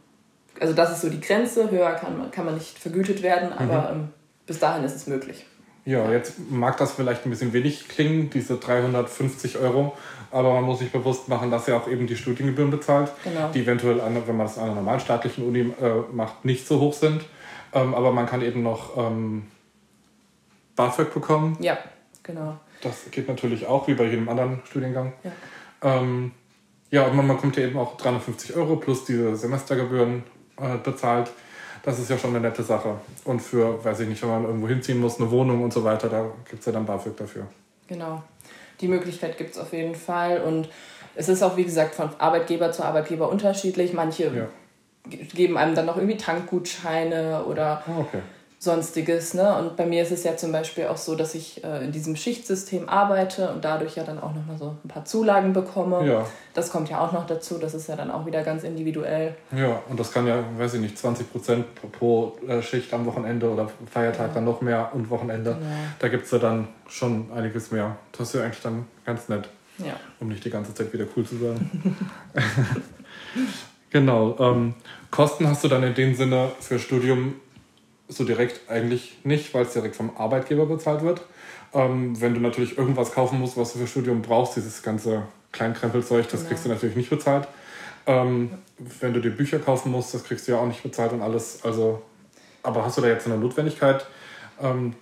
[SPEAKER 2] also das ist so die Grenze. Höher kann man, kann man nicht vergütet werden, aber ähm, bis dahin ist es möglich.
[SPEAKER 1] Ja, jetzt mag das vielleicht ein bisschen wenig klingen, diese 350 Euro, aber man muss sich bewusst machen, dass er auch eben die Studiengebühren bezahlt, genau. die eventuell, an, wenn man das an einer normalen staatlichen Uni äh, macht, nicht so hoch sind. Ähm, aber man kann eben noch ähm, BAföG bekommen.
[SPEAKER 2] Ja, genau.
[SPEAKER 1] Das geht natürlich auch, wie bei jedem anderen Studiengang. Ja, ähm, ja und man, man kommt ja eben auch 350 Euro plus diese Semestergebühren äh, bezahlt das ist ja schon eine nette Sache. Und für, weiß ich nicht, wenn man irgendwo hinziehen muss, eine Wohnung und so weiter, da gibt es ja dann BAföG dafür.
[SPEAKER 2] Genau. Die Möglichkeit gibt es auf jeden Fall. Und es ist auch, wie gesagt, von Arbeitgeber zu Arbeitgeber unterschiedlich. Manche ja. geben einem dann noch irgendwie Tankgutscheine oder ah, okay sonstiges. Ne? Und bei mir ist es ja zum Beispiel auch so, dass ich äh, in diesem Schichtsystem arbeite und dadurch ja dann auch nochmal so ein paar Zulagen bekomme. Ja. Das kommt ja auch noch dazu, das ist ja dann auch wieder ganz individuell.
[SPEAKER 1] Ja, und das kann ja, weiß ich nicht, 20 Prozent pro äh, Schicht am Wochenende oder Feiertag ja. dann noch mehr und Wochenende. Ja. Da gibt es ja dann schon einiges mehr. Das ist ja eigentlich dann ganz nett. Ja. Um nicht die ganze Zeit wieder cool zu sein. [LAUGHS] genau. Ähm, Kosten hast du dann in dem Sinne für Studium so direkt eigentlich nicht, weil es direkt vom Arbeitgeber bezahlt wird. Ähm, wenn du natürlich irgendwas kaufen musst, was du für Studium brauchst, dieses ganze Kleinkrempelzeug, das genau. kriegst du natürlich nicht bezahlt. Ähm, wenn du dir Bücher kaufen musst, das kriegst du ja auch nicht bezahlt und alles. Also, aber hast du da jetzt eine Notwendigkeit, ähm,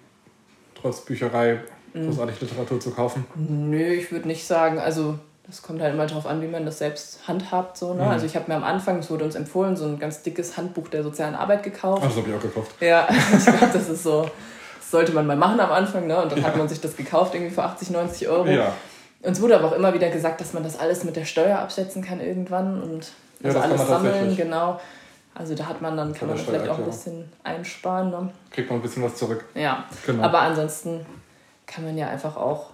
[SPEAKER 1] trotz Bücherei mhm. großartig Literatur zu kaufen?
[SPEAKER 2] Nö, ich würde nicht sagen. Also das kommt halt immer darauf an, wie man das selbst handhabt. So, ne? Mhm. Also ich habe mir am Anfang, es wurde uns empfohlen, so ein ganz dickes Handbuch der sozialen Arbeit gekauft.
[SPEAKER 1] Ach, das habe ich auch gekauft.
[SPEAKER 2] Ja, [LAUGHS] ich glaube, das ist so, das sollte man mal machen am Anfang. Ne? Und dann ja. hat man sich das gekauft, irgendwie für 80, 90 Euro. Ja. Uns wurde aber auch immer wieder gesagt, dass man das alles mit der Steuer absetzen kann irgendwann und also ja, alles sammeln, genau. Also da hat man dann, kann man vielleicht auch ein bisschen einsparen. Ne?
[SPEAKER 1] Kriegt man ein bisschen was zurück.
[SPEAKER 2] Ja, genau. aber ansonsten kann man ja einfach auch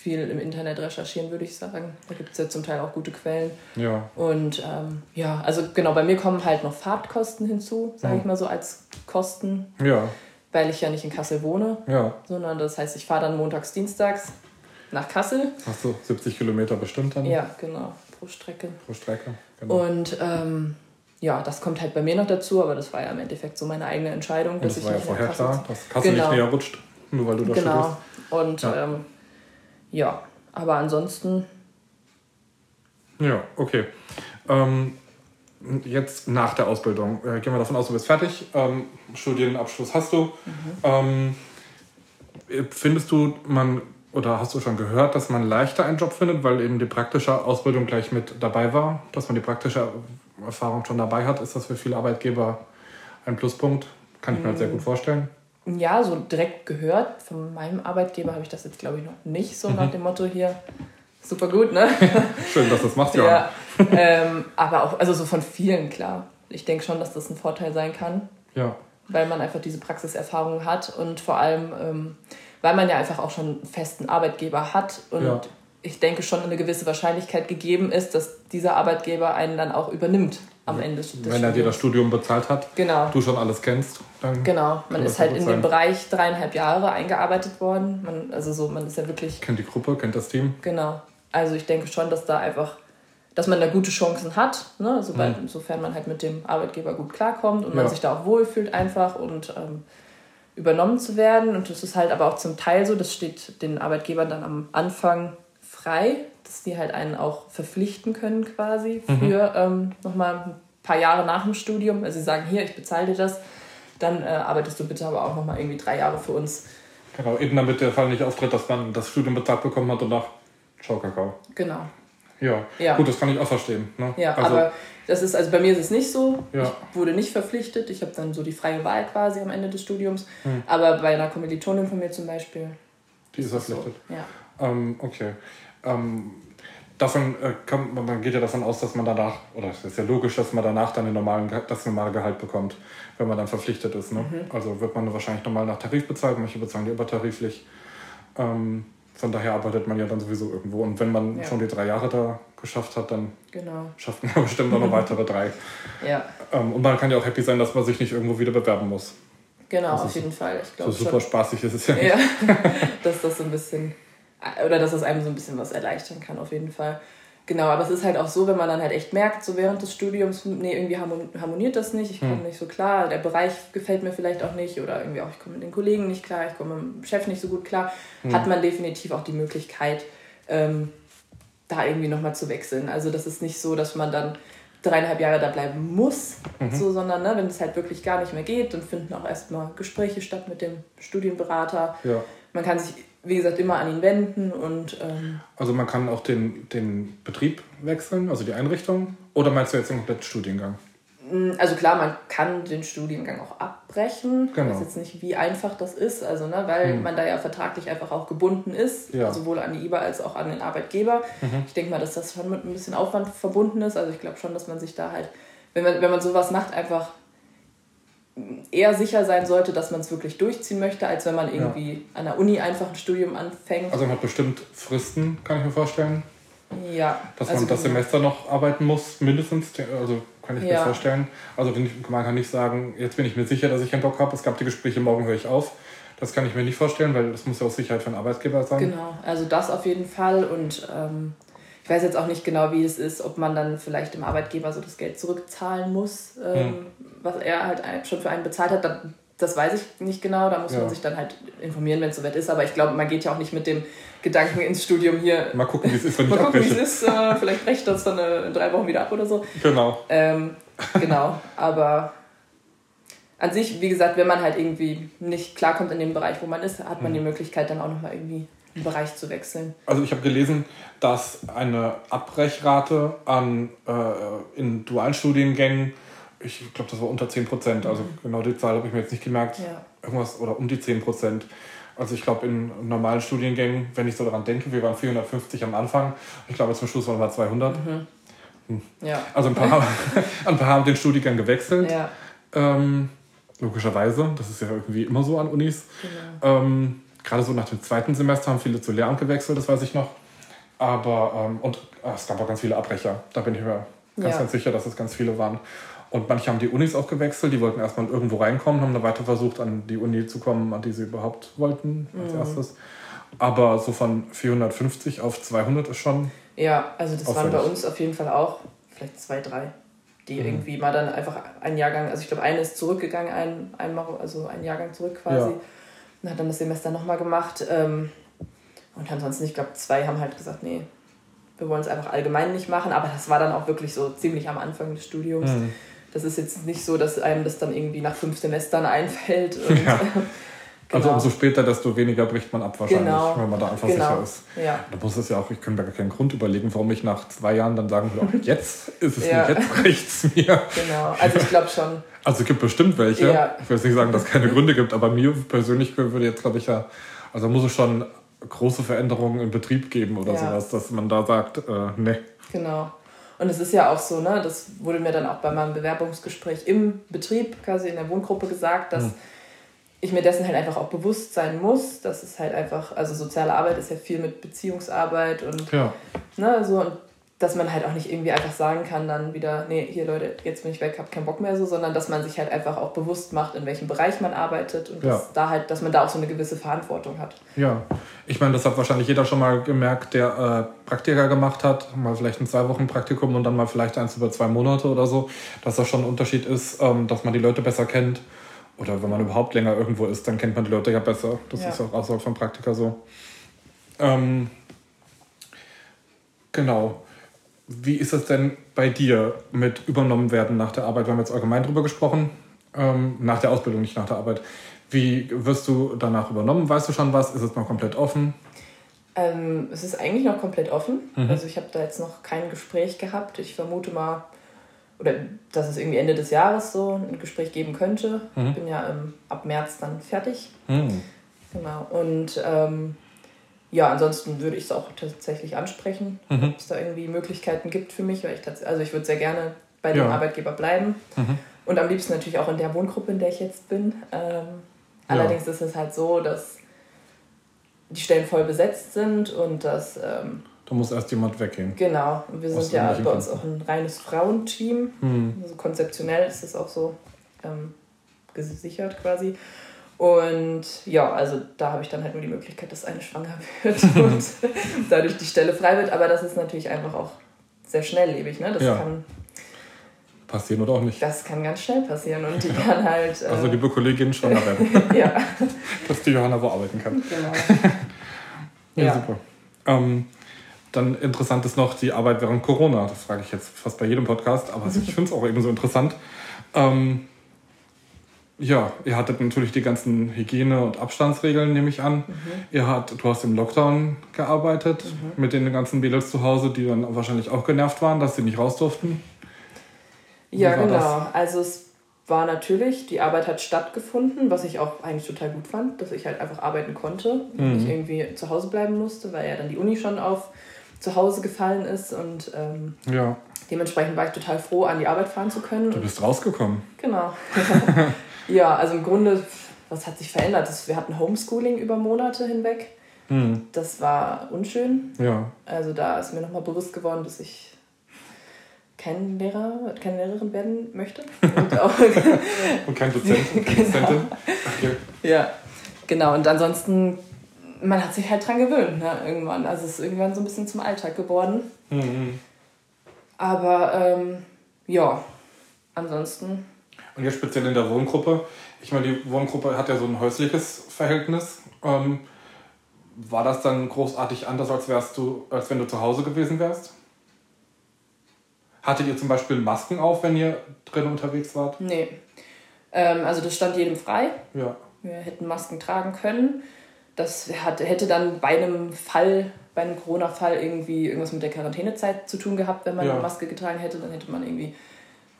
[SPEAKER 2] viel im Internet recherchieren, würde ich sagen. Da gibt es ja zum Teil auch gute Quellen. Ja. Und ähm, ja, also genau, bei mir kommen halt noch Fahrtkosten hinzu, sage ich mal so als Kosten. Ja. Weil ich ja nicht in Kassel wohne. Ja. Sondern das heißt, ich fahre dann montags, dienstags nach Kassel.
[SPEAKER 1] Hast du 70 Kilometer bestimmt dann?
[SPEAKER 2] Ja, genau, pro Strecke.
[SPEAKER 1] Pro Strecke, genau.
[SPEAKER 2] Und ähm, ja, das kommt halt bei mir noch dazu, aber das war ja im Endeffekt so meine eigene Entscheidung. Und
[SPEAKER 1] das dass war ich ja vorher klar, dass Kassel genau. nicht näher rutscht, nur weil du da
[SPEAKER 2] Genau. Und ja. ähm, ja, aber ansonsten.
[SPEAKER 1] Ja, okay. Ähm, jetzt nach der Ausbildung. Äh, gehen wir davon aus, du bist fertig. Ähm, Studienabschluss hast du. Mhm. Ähm, findest du, man oder hast du schon gehört, dass man leichter einen Job findet, weil eben die praktische Ausbildung gleich mit dabei war, dass man die praktische Erfahrung schon dabei hat? Ist das für viele Arbeitgeber ein Pluspunkt? Kann ich mir halt sehr gut vorstellen.
[SPEAKER 2] Ja, so direkt gehört. Von meinem Arbeitgeber habe ich das jetzt, glaube ich, noch nicht so mhm. nach dem Motto hier. Super gut, ne? [LAUGHS]
[SPEAKER 1] Schön, dass das macht, ja. ja
[SPEAKER 2] ähm, aber auch, also so von vielen, klar. Ich denke schon, dass das ein Vorteil sein kann. Ja. Weil man einfach diese Praxiserfahrung hat und vor allem, ähm, weil man ja einfach auch schon einen festen Arbeitgeber hat und ja. Ich denke schon eine gewisse Wahrscheinlichkeit gegeben ist, dass dieser Arbeitgeber einen dann auch übernimmt am Ende des
[SPEAKER 1] Wenn er dir das Studium bezahlt hat, genau. du schon alles kennst.
[SPEAKER 2] Dann genau, man ist halt in dem Bereich dreieinhalb Jahre eingearbeitet worden. Man, also so, man ist ja wirklich.
[SPEAKER 1] Kennt die Gruppe, kennt das Team.
[SPEAKER 2] Genau. Also ich denke schon, dass da einfach, dass man da gute Chancen hat, ne? Sobald, mhm. insofern man halt mit dem Arbeitgeber gut klarkommt und ja. man sich da auch wohlfühlt einfach und ähm, übernommen zu werden. Und das ist halt aber auch zum Teil so, das steht den Arbeitgebern dann am Anfang frei, dass die halt einen auch verpflichten können quasi mhm. für ähm, nochmal ein paar Jahre nach dem Studium. Also sie sagen, hier, ich bezahle dir das, dann äh, arbeitest du bitte aber auch nochmal irgendwie drei Jahre für uns.
[SPEAKER 1] Genau, eben damit der Fall nicht auftritt, dass man das Studium bezahlt bekommen hat und nach Schau Kakao.
[SPEAKER 2] Genau.
[SPEAKER 1] Ja. ja, gut, das kann ich auch verstehen. Ne?
[SPEAKER 2] Ja, also, aber das ist, also bei mir ist es nicht so. Ja. Ich wurde nicht verpflichtet. Ich habe dann so die freie Wahl quasi am Ende des Studiums. Hm. Aber bei einer Kommilitonin von mir zum Beispiel.
[SPEAKER 1] Die ist verpflichtet. So. Ja. Ähm, okay. Ähm, davon äh, kann, man geht ja davon aus, dass man danach, oder es ist ja logisch, dass man danach dann den normalen, das normale Gehalt bekommt, wenn man dann verpflichtet ist. Ne? Mhm. Also wird man wahrscheinlich normal nach Tarif bezahlt, manche bezahlen die übertariflich. Ähm, von daher arbeitet man ja dann sowieso irgendwo. Und wenn man ja. schon die drei Jahre da geschafft hat, dann genau. schafft man [LAUGHS] bestimmt noch weitere drei. [LAUGHS] Ja. Ähm, und man kann ja auch happy sein, dass man sich nicht irgendwo wieder bewerben muss.
[SPEAKER 2] Genau, das auf jeden Fall. Ich
[SPEAKER 1] so super schon. spaßig ist es ja
[SPEAKER 2] nicht. Ja, [LAUGHS] dass das so ein bisschen oder dass es einem so ein bisschen was erleichtern kann, auf jeden Fall. Genau, aber es ist halt auch so, wenn man dann halt echt merkt, so während des Studiums, nee, irgendwie harmoniert das nicht, ich komme hm. nicht so klar, der Bereich gefällt mir vielleicht auch nicht oder irgendwie auch, ich komme mit den Kollegen nicht klar, ich komme mit dem Chef nicht so gut klar, hm. hat man definitiv auch die Möglichkeit, ähm, da irgendwie nochmal zu wechseln. Also das ist nicht so, dass man dann dreieinhalb Jahre da bleiben muss, mhm. so, sondern ne, wenn es halt wirklich gar nicht mehr geht, dann finden auch erstmal Gespräche statt mit dem Studienberater. Ja. Man kann sich wie gesagt, immer an ihn wenden und. Ähm
[SPEAKER 1] also man kann auch den, den Betrieb wechseln, also die Einrichtung, oder meinst du jetzt den kompletten Studiengang?
[SPEAKER 2] Mm, also klar, man kann den Studiengang auch abbrechen. Genau. Ich weiß jetzt nicht, wie einfach das ist, also ne, weil hm. man da ja vertraglich einfach auch gebunden ist, ja. sowohl an die IBA als auch an den Arbeitgeber. Mhm. Ich denke mal, dass das schon mit ein bisschen Aufwand verbunden ist. Also ich glaube schon, dass man sich da halt, wenn man, wenn man sowas macht, einfach eher sicher sein sollte, dass man es wirklich durchziehen möchte, als wenn man irgendwie ja. an der Uni einfach ein Studium anfängt.
[SPEAKER 1] Also man hat bestimmt Fristen, kann ich mir vorstellen. Ja. Dass also man das Semester noch arbeiten muss, mindestens. Also kann ich ja. mir vorstellen. Also man kann nicht sagen, jetzt bin ich mir sicher, dass ich keinen Bock habe. Es gab die Gespräche, morgen höre ich auf. Das kann ich mir nicht vorstellen, weil das muss ja auch Sicherheit für einen Arbeitgeber sein.
[SPEAKER 2] Genau, also das auf jeden Fall. Und ähm, ich weiß jetzt auch nicht genau, wie es ist, ob man dann vielleicht dem Arbeitgeber so das Geld zurückzahlen muss, ähm, hm. was er halt schon für einen bezahlt hat. Das weiß ich nicht genau, da muss ja. man sich dann halt informieren, wenn es soweit ist. Aber ich glaube, man geht ja auch nicht mit dem Gedanken ins Studium hier. Mal gucken, wie es ist, wenn [LAUGHS] ich Mal gucken, wie es ist. Äh, vielleicht brecht das dann äh, in drei Wochen wieder ab oder so. Genau. Ähm, genau, aber an sich, wie gesagt, wenn man halt irgendwie nicht klarkommt in dem Bereich, wo man ist, hat man hm. die Möglichkeit dann auch nochmal irgendwie Bereich zu wechseln.
[SPEAKER 1] Also ich habe gelesen, dass eine Abbrechrate an, äh, in dualen Studiengängen, ich glaube, das war unter 10 Prozent, also mhm. genau die Zahl habe ich mir jetzt nicht gemerkt, ja. irgendwas oder um die 10 Prozent. Also ich glaube, in normalen Studiengängen, wenn ich so daran denke, wir waren 450 am Anfang, ich glaube, zum Schluss waren wir 200. Mhm. Hm. Ja. Also ein paar, [LAUGHS] ein paar haben den Studiengang gewechselt. Ja. Ähm, logischerweise, das ist ja irgendwie immer so an Unis. Genau. Ähm, gerade so nach dem zweiten Semester haben viele zu Lehramt gewechselt, das weiß ich noch. Aber, ähm, und äh, es gab auch ganz viele Abbrecher. Da bin ich mir ganz, ja. ganz sicher, dass es ganz viele waren. Und manche haben die Unis auch gewechselt, die wollten erstmal irgendwo reinkommen, haben dann weiter versucht, an die Uni zu kommen, an die sie überhaupt wollten als mhm. erstes. Aber so von 450 auf 200 ist schon.
[SPEAKER 2] Ja, also das auffällig. waren bei uns auf jeden Fall auch vielleicht zwei, drei, die mhm. irgendwie mal dann einfach ein Jahrgang, also ich glaube, eine ist zurückgegangen, ein, einmal, also ein Jahrgang zurück quasi. Ja und hat dann das Semester nochmal gemacht. Ähm, und ansonsten, ich glaube, zwei haben halt gesagt, nee, wir wollen es einfach allgemein nicht machen. Aber das war dann auch wirklich so ziemlich am Anfang des Studiums. Mhm. Das ist jetzt nicht so, dass einem das dann irgendwie nach fünf Semestern einfällt. [LAUGHS] Und, ja. [LAUGHS]
[SPEAKER 1] Also genau. Also umso später, desto weniger bricht man ab wahrscheinlich, genau. wenn man da einfach genau. sicher ist. Ja. Da muss es ja auch, ich kann mir gar keinen Grund überlegen, warum ich nach zwei Jahren dann sagen würde, jetzt ist es ja. nicht, jetzt bricht es mir.
[SPEAKER 2] Genau, also ich glaube schon.
[SPEAKER 1] Also es gibt bestimmt welche. Ja. Ich will jetzt nicht sagen, dass es keine Gründe gibt, aber mir persönlich würde jetzt, glaube ich, ja, also muss es schon große Veränderungen im Betrieb geben oder ja. sowas, dass man da sagt, äh, ne.
[SPEAKER 2] Genau. Und es ist ja auch so, ne, das wurde mir dann auch bei meinem Bewerbungsgespräch im Betrieb, quasi in der Wohngruppe gesagt, dass hm. Ich mir dessen halt einfach auch bewusst sein muss, dass es halt einfach, also soziale Arbeit ist ja viel mit Beziehungsarbeit und ja. ne, so und dass man halt auch nicht irgendwie einfach sagen kann, dann wieder, nee, hier Leute, jetzt bin ich weg, hab keinen Bock mehr so, sondern dass man sich halt einfach auch bewusst macht, in welchem Bereich man arbeitet und ja. dass, da halt, dass man da auch so eine gewisse Verantwortung hat.
[SPEAKER 1] Ja, ich meine, das hat wahrscheinlich jeder schon mal gemerkt, der äh, Praktika gemacht hat, mal vielleicht ein zwei Wochen Praktikum und dann mal vielleicht eins über zwei Monate oder so, dass das schon ein Unterschied ist, ähm, dass man die Leute besser kennt. Oder wenn man überhaupt länger irgendwo ist, dann kennt man die Leute ja besser. Das ja. ist auch außerhalb von Praktika so. Ähm, genau. Wie ist es denn bei dir mit übernommen werden nach der Arbeit? Wir haben jetzt allgemein drüber gesprochen, ähm, nach der Ausbildung, nicht nach der Arbeit. Wie wirst du danach übernommen? Weißt du schon was? Ist es noch komplett offen?
[SPEAKER 2] Ähm, es ist eigentlich noch komplett offen. Mhm. Also ich habe da jetzt noch kein Gespräch gehabt. Ich vermute mal, oder dass es irgendwie Ende des Jahres so ein Gespräch geben könnte. Mhm. Ich bin ja ähm, ab März dann fertig. Mhm. Genau. Und ähm, ja, ansonsten würde ich es auch tatsächlich ansprechen, mhm. ob es da irgendwie Möglichkeiten gibt für mich, weil ich also ich würde sehr gerne bei dem ja. Arbeitgeber bleiben mhm. und am liebsten natürlich auch in der Wohngruppe, in der ich jetzt bin. Ähm, ja. Allerdings ist es halt so, dass die Stellen voll besetzt sind und dass ähm,
[SPEAKER 1] da muss erst jemand weggehen.
[SPEAKER 2] Genau. Und wir sind ja bei uns auch ein reines Frauenteam. Mhm. Also konzeptionell ist es auch so ähm, gesichert quasi. Und ja, also da habe ich dann halt nur die Möglichkeit, dass eine schwanger [LAUGHS] wird [LAUGHS] und dadurch die Stelle frei wird. Aber das ist natürlich einfach auch sehr schnelllebig. Ne? Das
[SPEAKER 1] Ja.
[SPEAKER 2] kann
[SPEAKER 1] Passieren oder auch nicht.
[SPEAKER 2] das kann ganz schnell passieren und die kann halt. Äh,
[SPEAKER 1] Also liebe Kolleginnen schwanger [LAUGHS] werden,
[SPEAKER 2] ja,
[SPEAKER 1] dass die Johanna wo arbeiten kann.
[SPEAKER 2] genau.
[SPEAKER 1] Ja,
[SPEAKER 2] Ja.
[SPEAKER 1] super. Ähm, dann interessant ist noch die Arbeit während Corona. Das frage ich jetzt fast bei jedem Podcast, aber ich finde es auch ebenso interessant. Ähm, ja, ihr hattet natürlich die ganzen Hygiene- und Abstandsregeln, nehme ich an. Ihr hat, du hast im Lockdown gearbeitet mit den ganzen Mädels zu Hause, die dann wahrscheinlich auch genervt waren, dass sie nicht raus durften.
[SPEAKER 2] Ja, genau. Also es war natürlich, die Arbeit hat stattgefunden, was ich auch eigentlich total gut fand, dass ich halt einfach arbeiten konnte und
[SPEAKER 1] Mhm.
[SPEAKER 2] nicht irgendwie zu Hause bleiben musste, weil ja dann die Uni schon auf zu Hause gefallen ist und ähm,
[SPEAKER 1] Ja,
[SPEAKER 2] dementsprechend war ich total froh, an die Arbeit fahren zu können.
[SPEAKER 1] du bist rausgekommen.
[SPEAKER 2] Genau. [LAUGHS] ja, also im Grunde, was hat sich verändert? Wir hatten Homeschooling über Monate hinweg.
[SPEAKER 1] Mhm.
[SPEAKER 2] Das war unschön.
[SPEAKER 1] Ja,
[SPEAKER 2] Also da ist mir nochmal bewusst geworden, dass ich kein Lehrer, keine Lehrerin werden möchte. Und auch, [LAUGHS]
[SPEAKER 1] und kein Dozent, keine [LAUGHS]
[SPEAKER 2] Genau.
[SPEAKER 1] Dozentin. Okay.
[SPEAKER 2] ja, genau. Und ansonsten, man hat sich halt dran gewöhnt, ne, irgendwann. Also es ist irgendwann so ein bisschen zum Alltag geworden.
[SPEAKER 1] Mhm.
[SPEAKER 2] Aber ähm, ja, ansonsten,
[SPEAKER 1] Und jetzt speziell in der Wohngruppe. Ich meine, die Wohngruppe hat ja so ein häusliches Verhältnis. Ähm, war das dann großartig anders, als, wärst du, als wenn du zu Hause gewesen wärst? Hattet ihr zum Beispiel Masken auf, wenn ihr drin unterwegs wart?
[SPEAKER 2] nee. Ähm, also das stand jedem frei.
[SPEAKER 1] Ja.
[SPEAKER 2] Wir hätten Masken tragen können. Das hat, hätte dann bei einem Fall, bei einem Corona-Fall irgendwie irgendwas mit der Quarantänezeit zu tun gehabt, wenn man
[SPEAKER 1] Ja.
[SPEAKER 2] eine Maske getragen hätte. Dann hätte man irgendwie,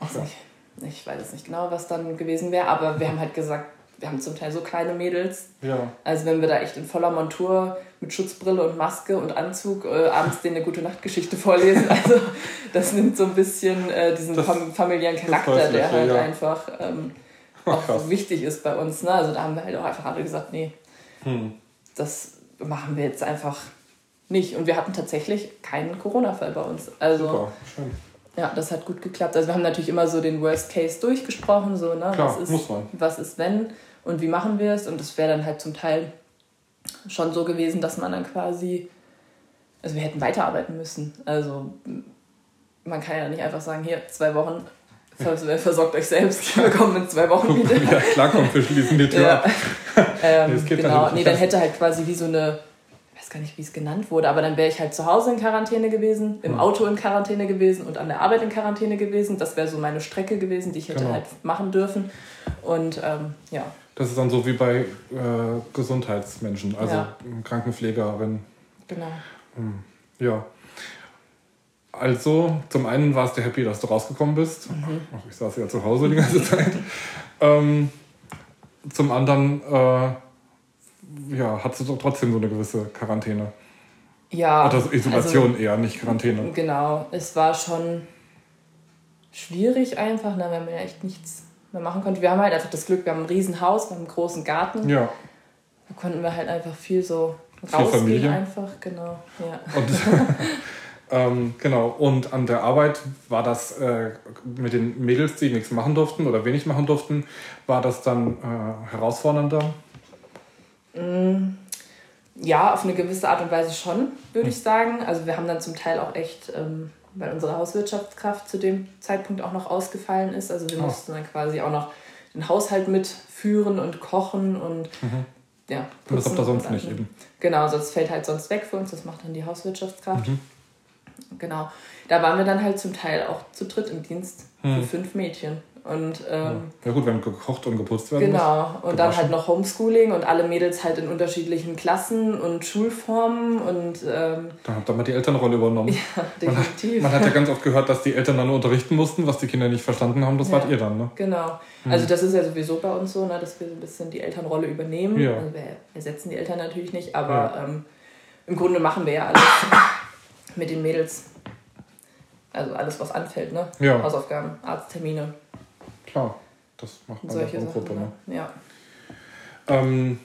[SPEAKER 2] weiß
[SPEAKER 1] ja.
[SPEAKER 2] nicht, ich weiß es nicht genau, was dann gewesen wäre, aber wir haben halt gesagt, wir haben zum Teil so kleine Mädels.
[SPEAKER 1] Ja.
[SPEAKER 2] Also wenn wir da echt in voller Montur mit Schutzbrille und Maske und Anzug äh, abends denen eine gute Nachtgeschichte vorlesen. [LAUGHS] Also das nimmt so ein bisschen äh, diesen
[SPEAKER 1] Das-
[SPEAKER 2] fam familiären Charakter, der halt
[SPEAKER 1] ja.
[SPEAKER 2] einfach ähm,
[SPEAKER 1] Ach,
[SPEAKER 2] auch so wichtig ist bei uns. Ne? Also da haben wir halt auch einfach alle gesagt, nee,
[SPEAKER 1] Hm.
[SPEAKER 2] das machen wir jetzt einfach nicht. Und wir hatten tatsächlich keinen Corona-Fall bei uns. Also
[SPEAKER 1] Super, schön.
[SPEAKER 2] ja, das hat gut geklappt. Also wir haben natürlich immer so den Worst Case durchgesprochen, so, ne?
[SPEAKER 1] Klar,
[SPEAKER 2] was, ist,
[SPEAKER 1] muss man.
[SPEAKER 2] was ist wenn und wie machen wir es? Und das wäre dann halt zum Teil schon so gewesen, dass man dann quasi, also wir hätten weiterarbeiten müssen. Also man kann ja nicht einfach sagen, hier, zwei Wochen, vers- versorgt euch selbst, wir kommen in zwei Wochen wieder.
[SPEAKER 1] Ja, klar, komm, wir schließen die Tür
[SPEAKER 2] Ja.
[SPEAKER 1] ab. [LAUGHS]
[SPEAKER 2] Ähm,
[SPEAKER 1] Nee,
[SPEAKER 2] genau,
[SPEAKER 1] halt
[SPEAKER 2] nee, dann hätte halt quasi wie so eine, ich weiß gar nicht, wie es genannt wurde, aber dann wäre ich halt zu Hause in Quarantäne gewesen, im
[SPEAKER 1] Hm.
[SPEAKER 2] Auto in Quarantäne gewesen und an der Arbeit in Quarantäne gewesen. Das wäre so meine Strecke gewesen, die ich hätte
[SPEAKER 1] Genau.
[SPEAKER 2] halt machen dürfen. Und ähm, ja,
[SPEAKER 1] Das ist dann so wie bei äh, Gesundheitsmenschen, also
[SPEAKER 2] Ja.
[SPEAKER 1] Krankenpflegerin.
[SPEAKER 2] genau.
[SPEAKER 1] Ja. Also, zum einen warst du happy, dass du rausgekommen bist.
[SPEAKER 2] Mhm.
[SPEAKER 1] Ich saß ja zu Hause die ganze Zeit. ähm, zum anderen, äh, ja, hattest du trotzdem so eine gewisse Quarantäne.
[SPEAKER 2] Ja,
[SPEAKER 1] Oder so Isolation
[SPEAKER 2] also,
[SPEAKER 1] eher, nicht Quarantäne.
[SPEAKER 2] genau. Es war schon schwierig einfach, ne, weil man ja echt nichts mehr machen konnte. Wir haben halt einfach das Glück, wir haben ein Riesenhaus, wir haben einen großen Garten.
[SPEAKER 1] Ja.
[SPEAKER 2] Da konnten wir halt einfach viel so rausgehen einfach, genau. Ja.
[SPEAKER 1] Und, [LAUGHS] [LAUGHS] ähm, genau. Und an der Arbeit war das äh, mit den Mädels, die nichts machen durften oder wenig machen durften, war das dann äh, herausfordernder?
[SPEAKER 2] Ja, auf eine gewisse Art und Weise schon, würde ich sagen. Also wir haben dann zum Teil auch echt, ähm, weil unsere Hauswirtschaftskraft zu dem Zeitpunkt auch noch ausgefallen ist. Also wir
[SPEAKER 1] Oh.
[SPEAKER 2] mussten dann quasi auch noch den Haushalt mitführen und kochen und ja.
[SPEAKER 1] Und das
[SPEAKER 2] putzen
[SPEAKER 1] habt ihr sonst nicht eben.
[SPEAKER 2] Genau, sonst fällt halt sonst weg für uns. Das macht dann die Hauswirtschaftskraft.
[SPEAKER 1] Mhm.
[SPEAKER 2] Genau. Da waren wir dann halt zum Teil auch zu dritt im Dienst
[SPEAKER 1] Mhm.
[SPEAKER 2] für fünf Mädchen. Und ähm,
[SPEAKER 1] Ja gut, wenn gekocht und geputzt werden muss.
[SPEAKER 2] Genau, und dann halt noch Homeschooling und alle Mädels halt in unterschiedlichen Klassen und Schulformen und ähm,
[SPEAKER 1] Dann habt ihr mal die Elternrolle übernommen. [LAUGHS]
[SPEAKER 2] ja, definitiv.
[SPEAKER 1] Man hat ja ganz oft gehört, dass die Eltern dann nur unterrichten mussten, was die Kinder nicht verstanden haben. Das
[SPEAKER 2] Ja.
[SPEAKER 1] wart ihr dann, ne?
[SPEAKER 2] Genau. Also das ist ja sowieso bei uns so, ne, dass wir so ein bisschen die Elternrolle übernehmen.
[SPEAKER 1] Ja.
[SPEAKER 2] Also wir ersetzen die Eltern natürlich nicht, aber ähm, im Grunde machen wir ja alles mit den Mädels. Also alles, was anfällt, ne?
[SPEAKER 1] Ja.
[SPEAKER 2] Hausaufgaben, Arzttermine
[SPEAKER 1] Klar, das macht man in
[SPEAKER 2] solche
[SPEAKER 1] der
[SPEAKER 2] Sachen.
[SPEAKER 1] Gruppe. Ne?
[SPEAKER 2] Ne? Ja.
[SPEAKER 1] Ähm,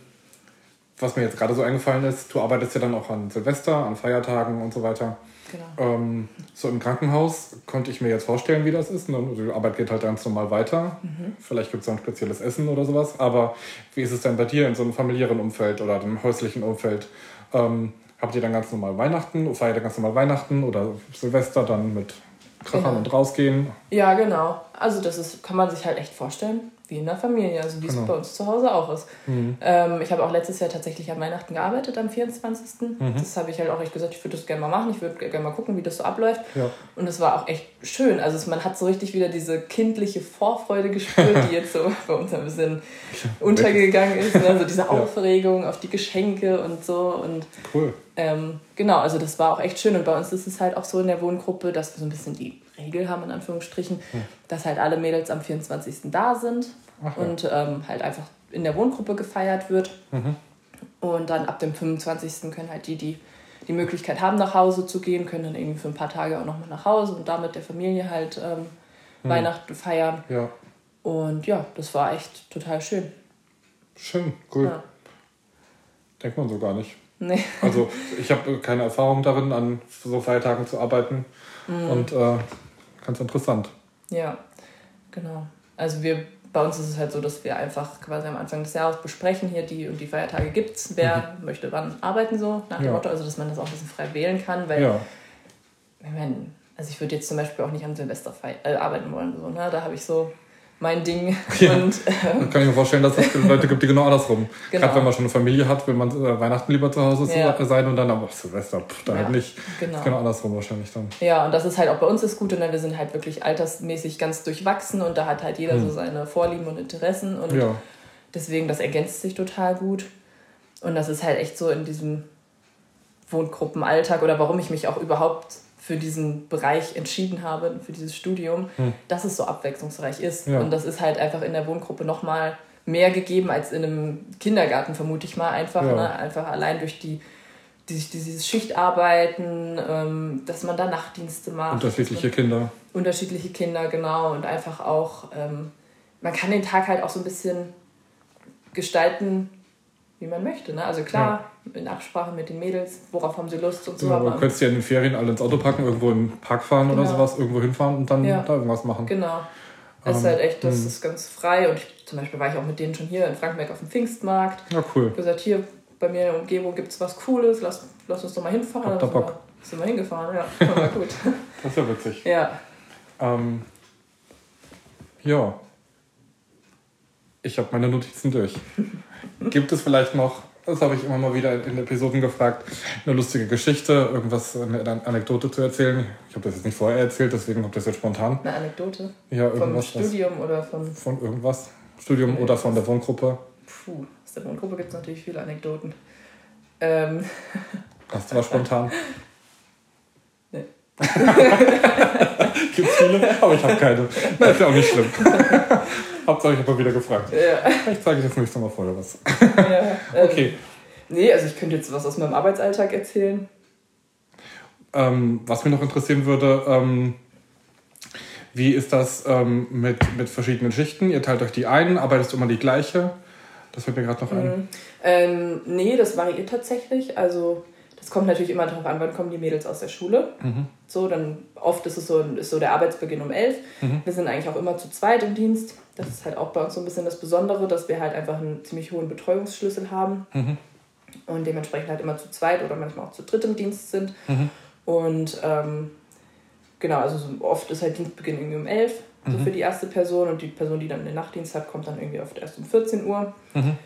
[SPEAKER 1] was mir jetzt gerade so eingefallen ist, du arbeitest ja dann auch an Silvester, an Feiertagen und so weiter.
[SPEAKER 2] Genau.
[SPEAKER 1] Ähm, so im Krankenhaus konnte ich mir jetzt vorstellen, wie das ist. Ne? Also Die Arbeit geht halt ganz normal weiter.
[SPEAKER 2] Mhm.
[SPEAKER 1] Vielleicht gibt es ein spezielles Essen oder sowas. Aber wie ist es denn bei dir in so einem familiären Umfeld oder einem häuslichen Umfeld? Ähm, habt ihr dann ganz normal Weihnachten, feiert ihr ganz normal Weihnachten oder Silvester dann mit Krachern genau. und rausgehen?
[SPEAKER 2] Ja, genau. Also das ist, kann man sich halt echt vorstellen wie in der Familie, also wie genau. es bei uns zu Hause auch ist. Mhm. Ähm, ich habe auch letztes Jahr tatsächlich an Weihnachten gearbeitet, am 24. Mhm. Das habe ich halt auch echt gesagt, ich würde das gerne mal machen, ich würde gerne mal gucken, wie das so abläuft. Ja. Und es war auch echt schön. Also man hat so richtig wieder diese kindliche Vorfreude gespürt, die jetzt so [LAUGHS] bei uns ein bisschen untergegangen ist. Ne? Also diese Aufregung ja. auf die Geschenke und so. Und, cool. Ähm, genau, also das war auch echt schön. Und bei uns ist es halt auch so in der Wohngruppe, dass wir so ein bisschen die Regel haben, in Anführungsstrichen, hm. dass halt alle Mädels am 24. da sind Ach, und ja. ähm, halt einfach in der Wohngruppe gefeiert wird. Mhm. Und dann ab dem 25. können halt die, die die Möglichkeit haben, nach Hause zu gehen, können dann irgendwie für ein paar Tage auch nochmal nach Hause und damit der Familie halt ähm, mhm. Weihnachten feiern. Ja. Und ja, das war echt total schön.
[SPEAKER 1] Schön, cool. Ja. Denkt man so gar nicht. Nee. [LAUGHS] Also ich habe keine Erfahrung darin, an so Feiertagen zu arbeiten. Mhm. Und äh, ganz interessant.
[SPEAKER 2] Ja, genau. Also wir, bei uns ist es halt so, dass wir einfach quasi am Anfang des Jahres besprechen, hier die und die Feiertage gibt es, wer mhm. möchte wann arbeiten, so nach dem ja. Motto, also dass man das auch ein bisschen frei wählen kann, weil ja. ich meine, also ich würde jetzt zum Beispiel auch nicht am Silvester äh, arbeiten wollen, so, ne? da habe ich so mein Ding. Ja. [LAUGHS] Und,
[SPEAKER 1] ähm, kann ich mir vorstellen, dass es Leute gibt, die genau andersrum. Genau. Gerade wenn man schon eine Familie hat, will man äh, Weihnachten lieber zu Hause ja. sein und dann aber Silvester, pff, da ja. halt nicht. Genau. genau andersrum wahrscheinlich dann.
[SPEAKER 2] Ja, und das ist halt auch bei uns das Gute, ne? wir sind halt wirklich altersmäßig ganz durchwachsen und da hat halt jeder hm. so seine Vorlieben und Interessen und ja. deswegen, das ergänzt sich total gut. Und das ist halt echt so in diesem Wohngruppenalltag oder warum ich mich auch überhaupt für diesen Bereich entschieden habe, für dieses Studium, hm. dass es so abwechslungsreich ist. Ja. Und das ist halt einfach in der Wohngruppe nochmal mehr gegeben als in einem Kindergarten, vermute ich mal einfach. Ja. Ne? Einfach allein durch die, die dieses Schichtarbeiten, ähm, dass man da Nachtdienste macht.
[SPEAKER 1] Unterschiedliche Kinder.
[SPEAKER 2] Unterschiedliche Kinder, genau. Und einfach auch, ähm, man kann den Tag halt auch so ein bisschen gestalten, wie man möchte. Ne? Also klar, ja. in Absprache mit den Mädels, worauf haben sie Lust und so.
[SPEAKER 1] Ja, du könntest ja in den Ferien alle ins Auto packen, irgendwo in den Park fahren genau. oder sowas, irgendwo hinfahren und dann ja. da irgendwas machen.
[SPEAKER 2] Genau. Das ähm, ist halt echt, das mh. ist ganz frei. Und ich, zum Beispiel war ich auch mit denen schon hier in Frankenberg auf dem Pfingstmarkt. Ja, cool. Ich gesagt, hier bei mir in der Umgebung gibt es was Cooles, lass, lass uns doch mal hinfahren. Hab da Bock. Wir, sind wir hingefahren, ja. [LAUGHS] War gut.
[SPEAKER 1] das ist ja witzig. Ja. Ähm, ja. Ich habe meine Notizen durch. Gibt es vielleicht noch, das habe ich immer mal wieder in Episoden gefragt, eine lustige Geschichte, irgendwas, eine Anekdote zu erzählen? Ich habe das jetzt nicht vorher erzählt, deswegen kommt das jetzt spontan.
[SPEAKER 2] Eine Anekdote? Ja, irgendwas. Vom Studium was, oder von.
[SPEAKER 1] Von irgendwas. Studium okay. oder von der Wohngruppe.
[SPEAKER 2] Puh, aus der Wohngruppe gibt es natürlich viele Anekdoten. Ähm.
[SPEAKER 1] Das war spontan. [LAUGHS] Nee. [LAUGHS] Gibt's viele? Aber ich habe keine. Das ist ja auch nicht schlimm. [LAUGHS] Hauptsache, ich habe mal wieder gefragt. Ja. Ich zeige dir das nächste Mal vorher was.
[SPEAKER 2] Ja, [LAUGHS] ähm, okay. Nee, also ich könnte jetzt was aus meinem Arbeitsalltag erzählen.
[SPEAKER 1] Ähm, was mich noch interessieren würde, ähm, wie ist das ähm, mit, mit verschiedenen Schichten? Ihr teilt euch die ein, arbeitest du immer die gleiche? Das fällt mir gerade noch ein.
[SPEAKER 2] Mhm. Ähm, nee, das variiert tatsächlich. Also es kommt natürlich immer darauf an, wann kommen die Mädels aus der Schule. Mhm. So, dann oft ist es so, ist so der Arbeitsbeginn um elf. Mhm. Wir sind eigentlich auch immer zu zweit im Dienst. Das ist halt auch bei uns so ein bisschen das Besondere, dass wir halt einfach einen ziemlich hohen Betreuungsschlüssel haben mhm. und dementsprechend halt immer zu zweit oder manchmal auch zu dritt im Dienst sind. Mhm. Und ähm, genau, also so oft ist halt Dienstbeginn irgendwie um elf, so mhm. für die erste Person und die Person, die dann den Nachtdienst hat, kommt dann irgendwie oft erst um 14 Uhr. Mhm.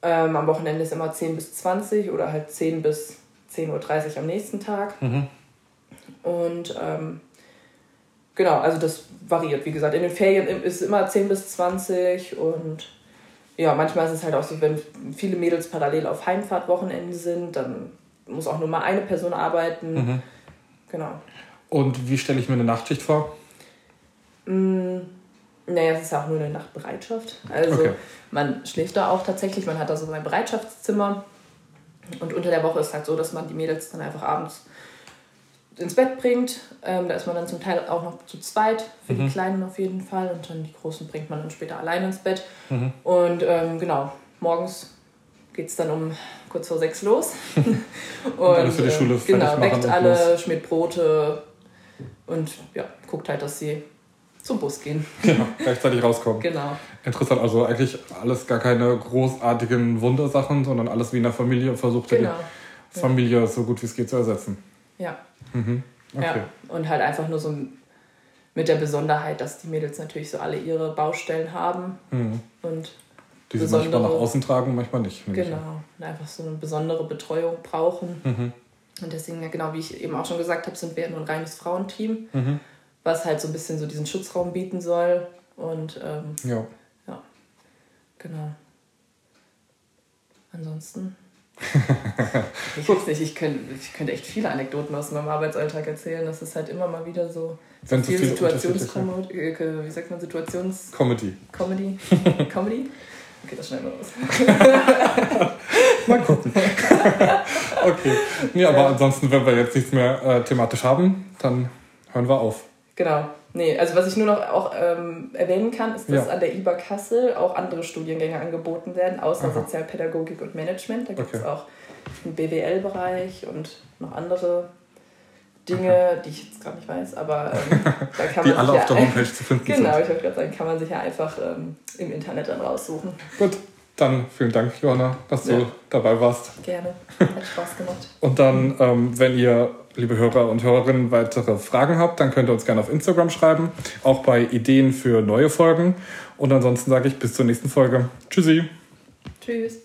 [SPEAKER 2] Ähm, am Wochenende ist immer 10 bis 20 oder halt 10 bis 10.30 Uhr am nächsten Tag. Mhm. Und ähm, genau, also das variiert, wie gesagt. In den Ferien ist es immer 10 bis 20 und ja, manchmal ist es halt auch so, wenn viele Mädels parallel auf Heimfahrtwochenende sind, dann muss auch nur mal eine Person arbeiten. Mhm.
[SPEAKER 1] Genau. Und wie stelle ich mir eine Nachtschicht vor?
[SPEAKER 2] Mm, naja, es ist auch nur eine Nachtbereitschaft. Also okay. man schläft da auch tatsächlich, man hat da so ein Bereitschaftszimmer. Und unter der Woche ist es halt so, dass man die Mädels dann einfach abends ins Bett bringt. Ähm, da ist man dann zum Teil auch noch zu zweit, für mhm. die Kleinen auf jeden Fall. Und dann die Großen bringt man dann später allein ins Bett. Mhm. Und ähm, genau, morgens geht es dann um kurz vor sechs los. [LAUGHS] und, und alles für die Schule äh, Genau, weckt alle, schmiert Brote und ja, guckt halt, dass sie zum Bus gehen.
[SPEAKER 1] Ja, gleichzeitig rauskommen. [LAUGHS] Genau. Interessant, also eigentlich alles gar keine großartigen Wundersachen, sondern alles wie in der Familie versucht genau. die Familie so gut wie es geht zu ersetzen.
[SPEAKER 2] Ja. Mhm. Okay. Ja. Und halt einfach nur so mit der Besonderheit, dass die Mädels natürlich so alle ihre Baustellen haben. Mhm. Und
[SPEAKER 1] die sie manchmal nach außen tragen, manchmal nicht.
[SPEAKER 2] Genau. Und einfach so eine besondere Betreuung brauchen. Mhm. Und deswegen, genau wie ich eben auch schon gesagt habe, sind wir nur ein reines Frauenteam, mhm. was halt so ein bisschen so diesen Schutzraum bieten soll. Und ähm, ja. Genau. Ansonsten. [LAUGHS] ich weiß nicht, ich könnte, ich könnte echt viele Anekdoten aus meinem Arbeitsalltag erzählen. Das ist halt immer mal wieder so, so viel Situationskomödie, äh, wie sagt man, Situations... Comedy. Comedy. [LAUGHS] Comedy? Okay, das schneiden wir raus. [LAUGHS]
[SPEAKER 1] Mal gucken. okay. Nee, aber ja. ansonsten, wenn wir jetzt nichts mehr äh, thematisch haben, dann hören wir auf.
[SPEAKER 2] Genau. Nee, also was ich nur noch auch ähm, erwähnen kann, ist, dass ja. an der IBA Kassel auch andere Studiengänge angeboten werden, außer Aha. Sozialpädagogik und Management. Da gibt es okay. auch einen BWL-Bereich und noch andere Dinge, okay. die ich jetzt gerade nicht weiß, aber ähm, [LAUGHS] da kann man. die alle ja auf der Homepage zu finden [LAUGHS] genau, sind. Genau, ich wollte gerade sagen, kann man sich ja einfach ähm, im Internet dann raussuchen.
[SPEAKER 1] Gut, dann vielen Dank, Johanna, dass ja. du dabei warst.
[SPEAKER 2] Gerne, [LAUGHS] hat Spaß gemacht.
[SPEAKER 1] und dann, ähm, wenn ihr, liebe Hörer und Hörerinnen, weitere Fragen habt, dann könnt ihr uns gerne auf Instagram schreiben, auch bei Ideen für neue Folgen. Und ansonsten sage ich bis zur nächsten Folge. Tschüssi.
[SPEAKER 2] Tschüss.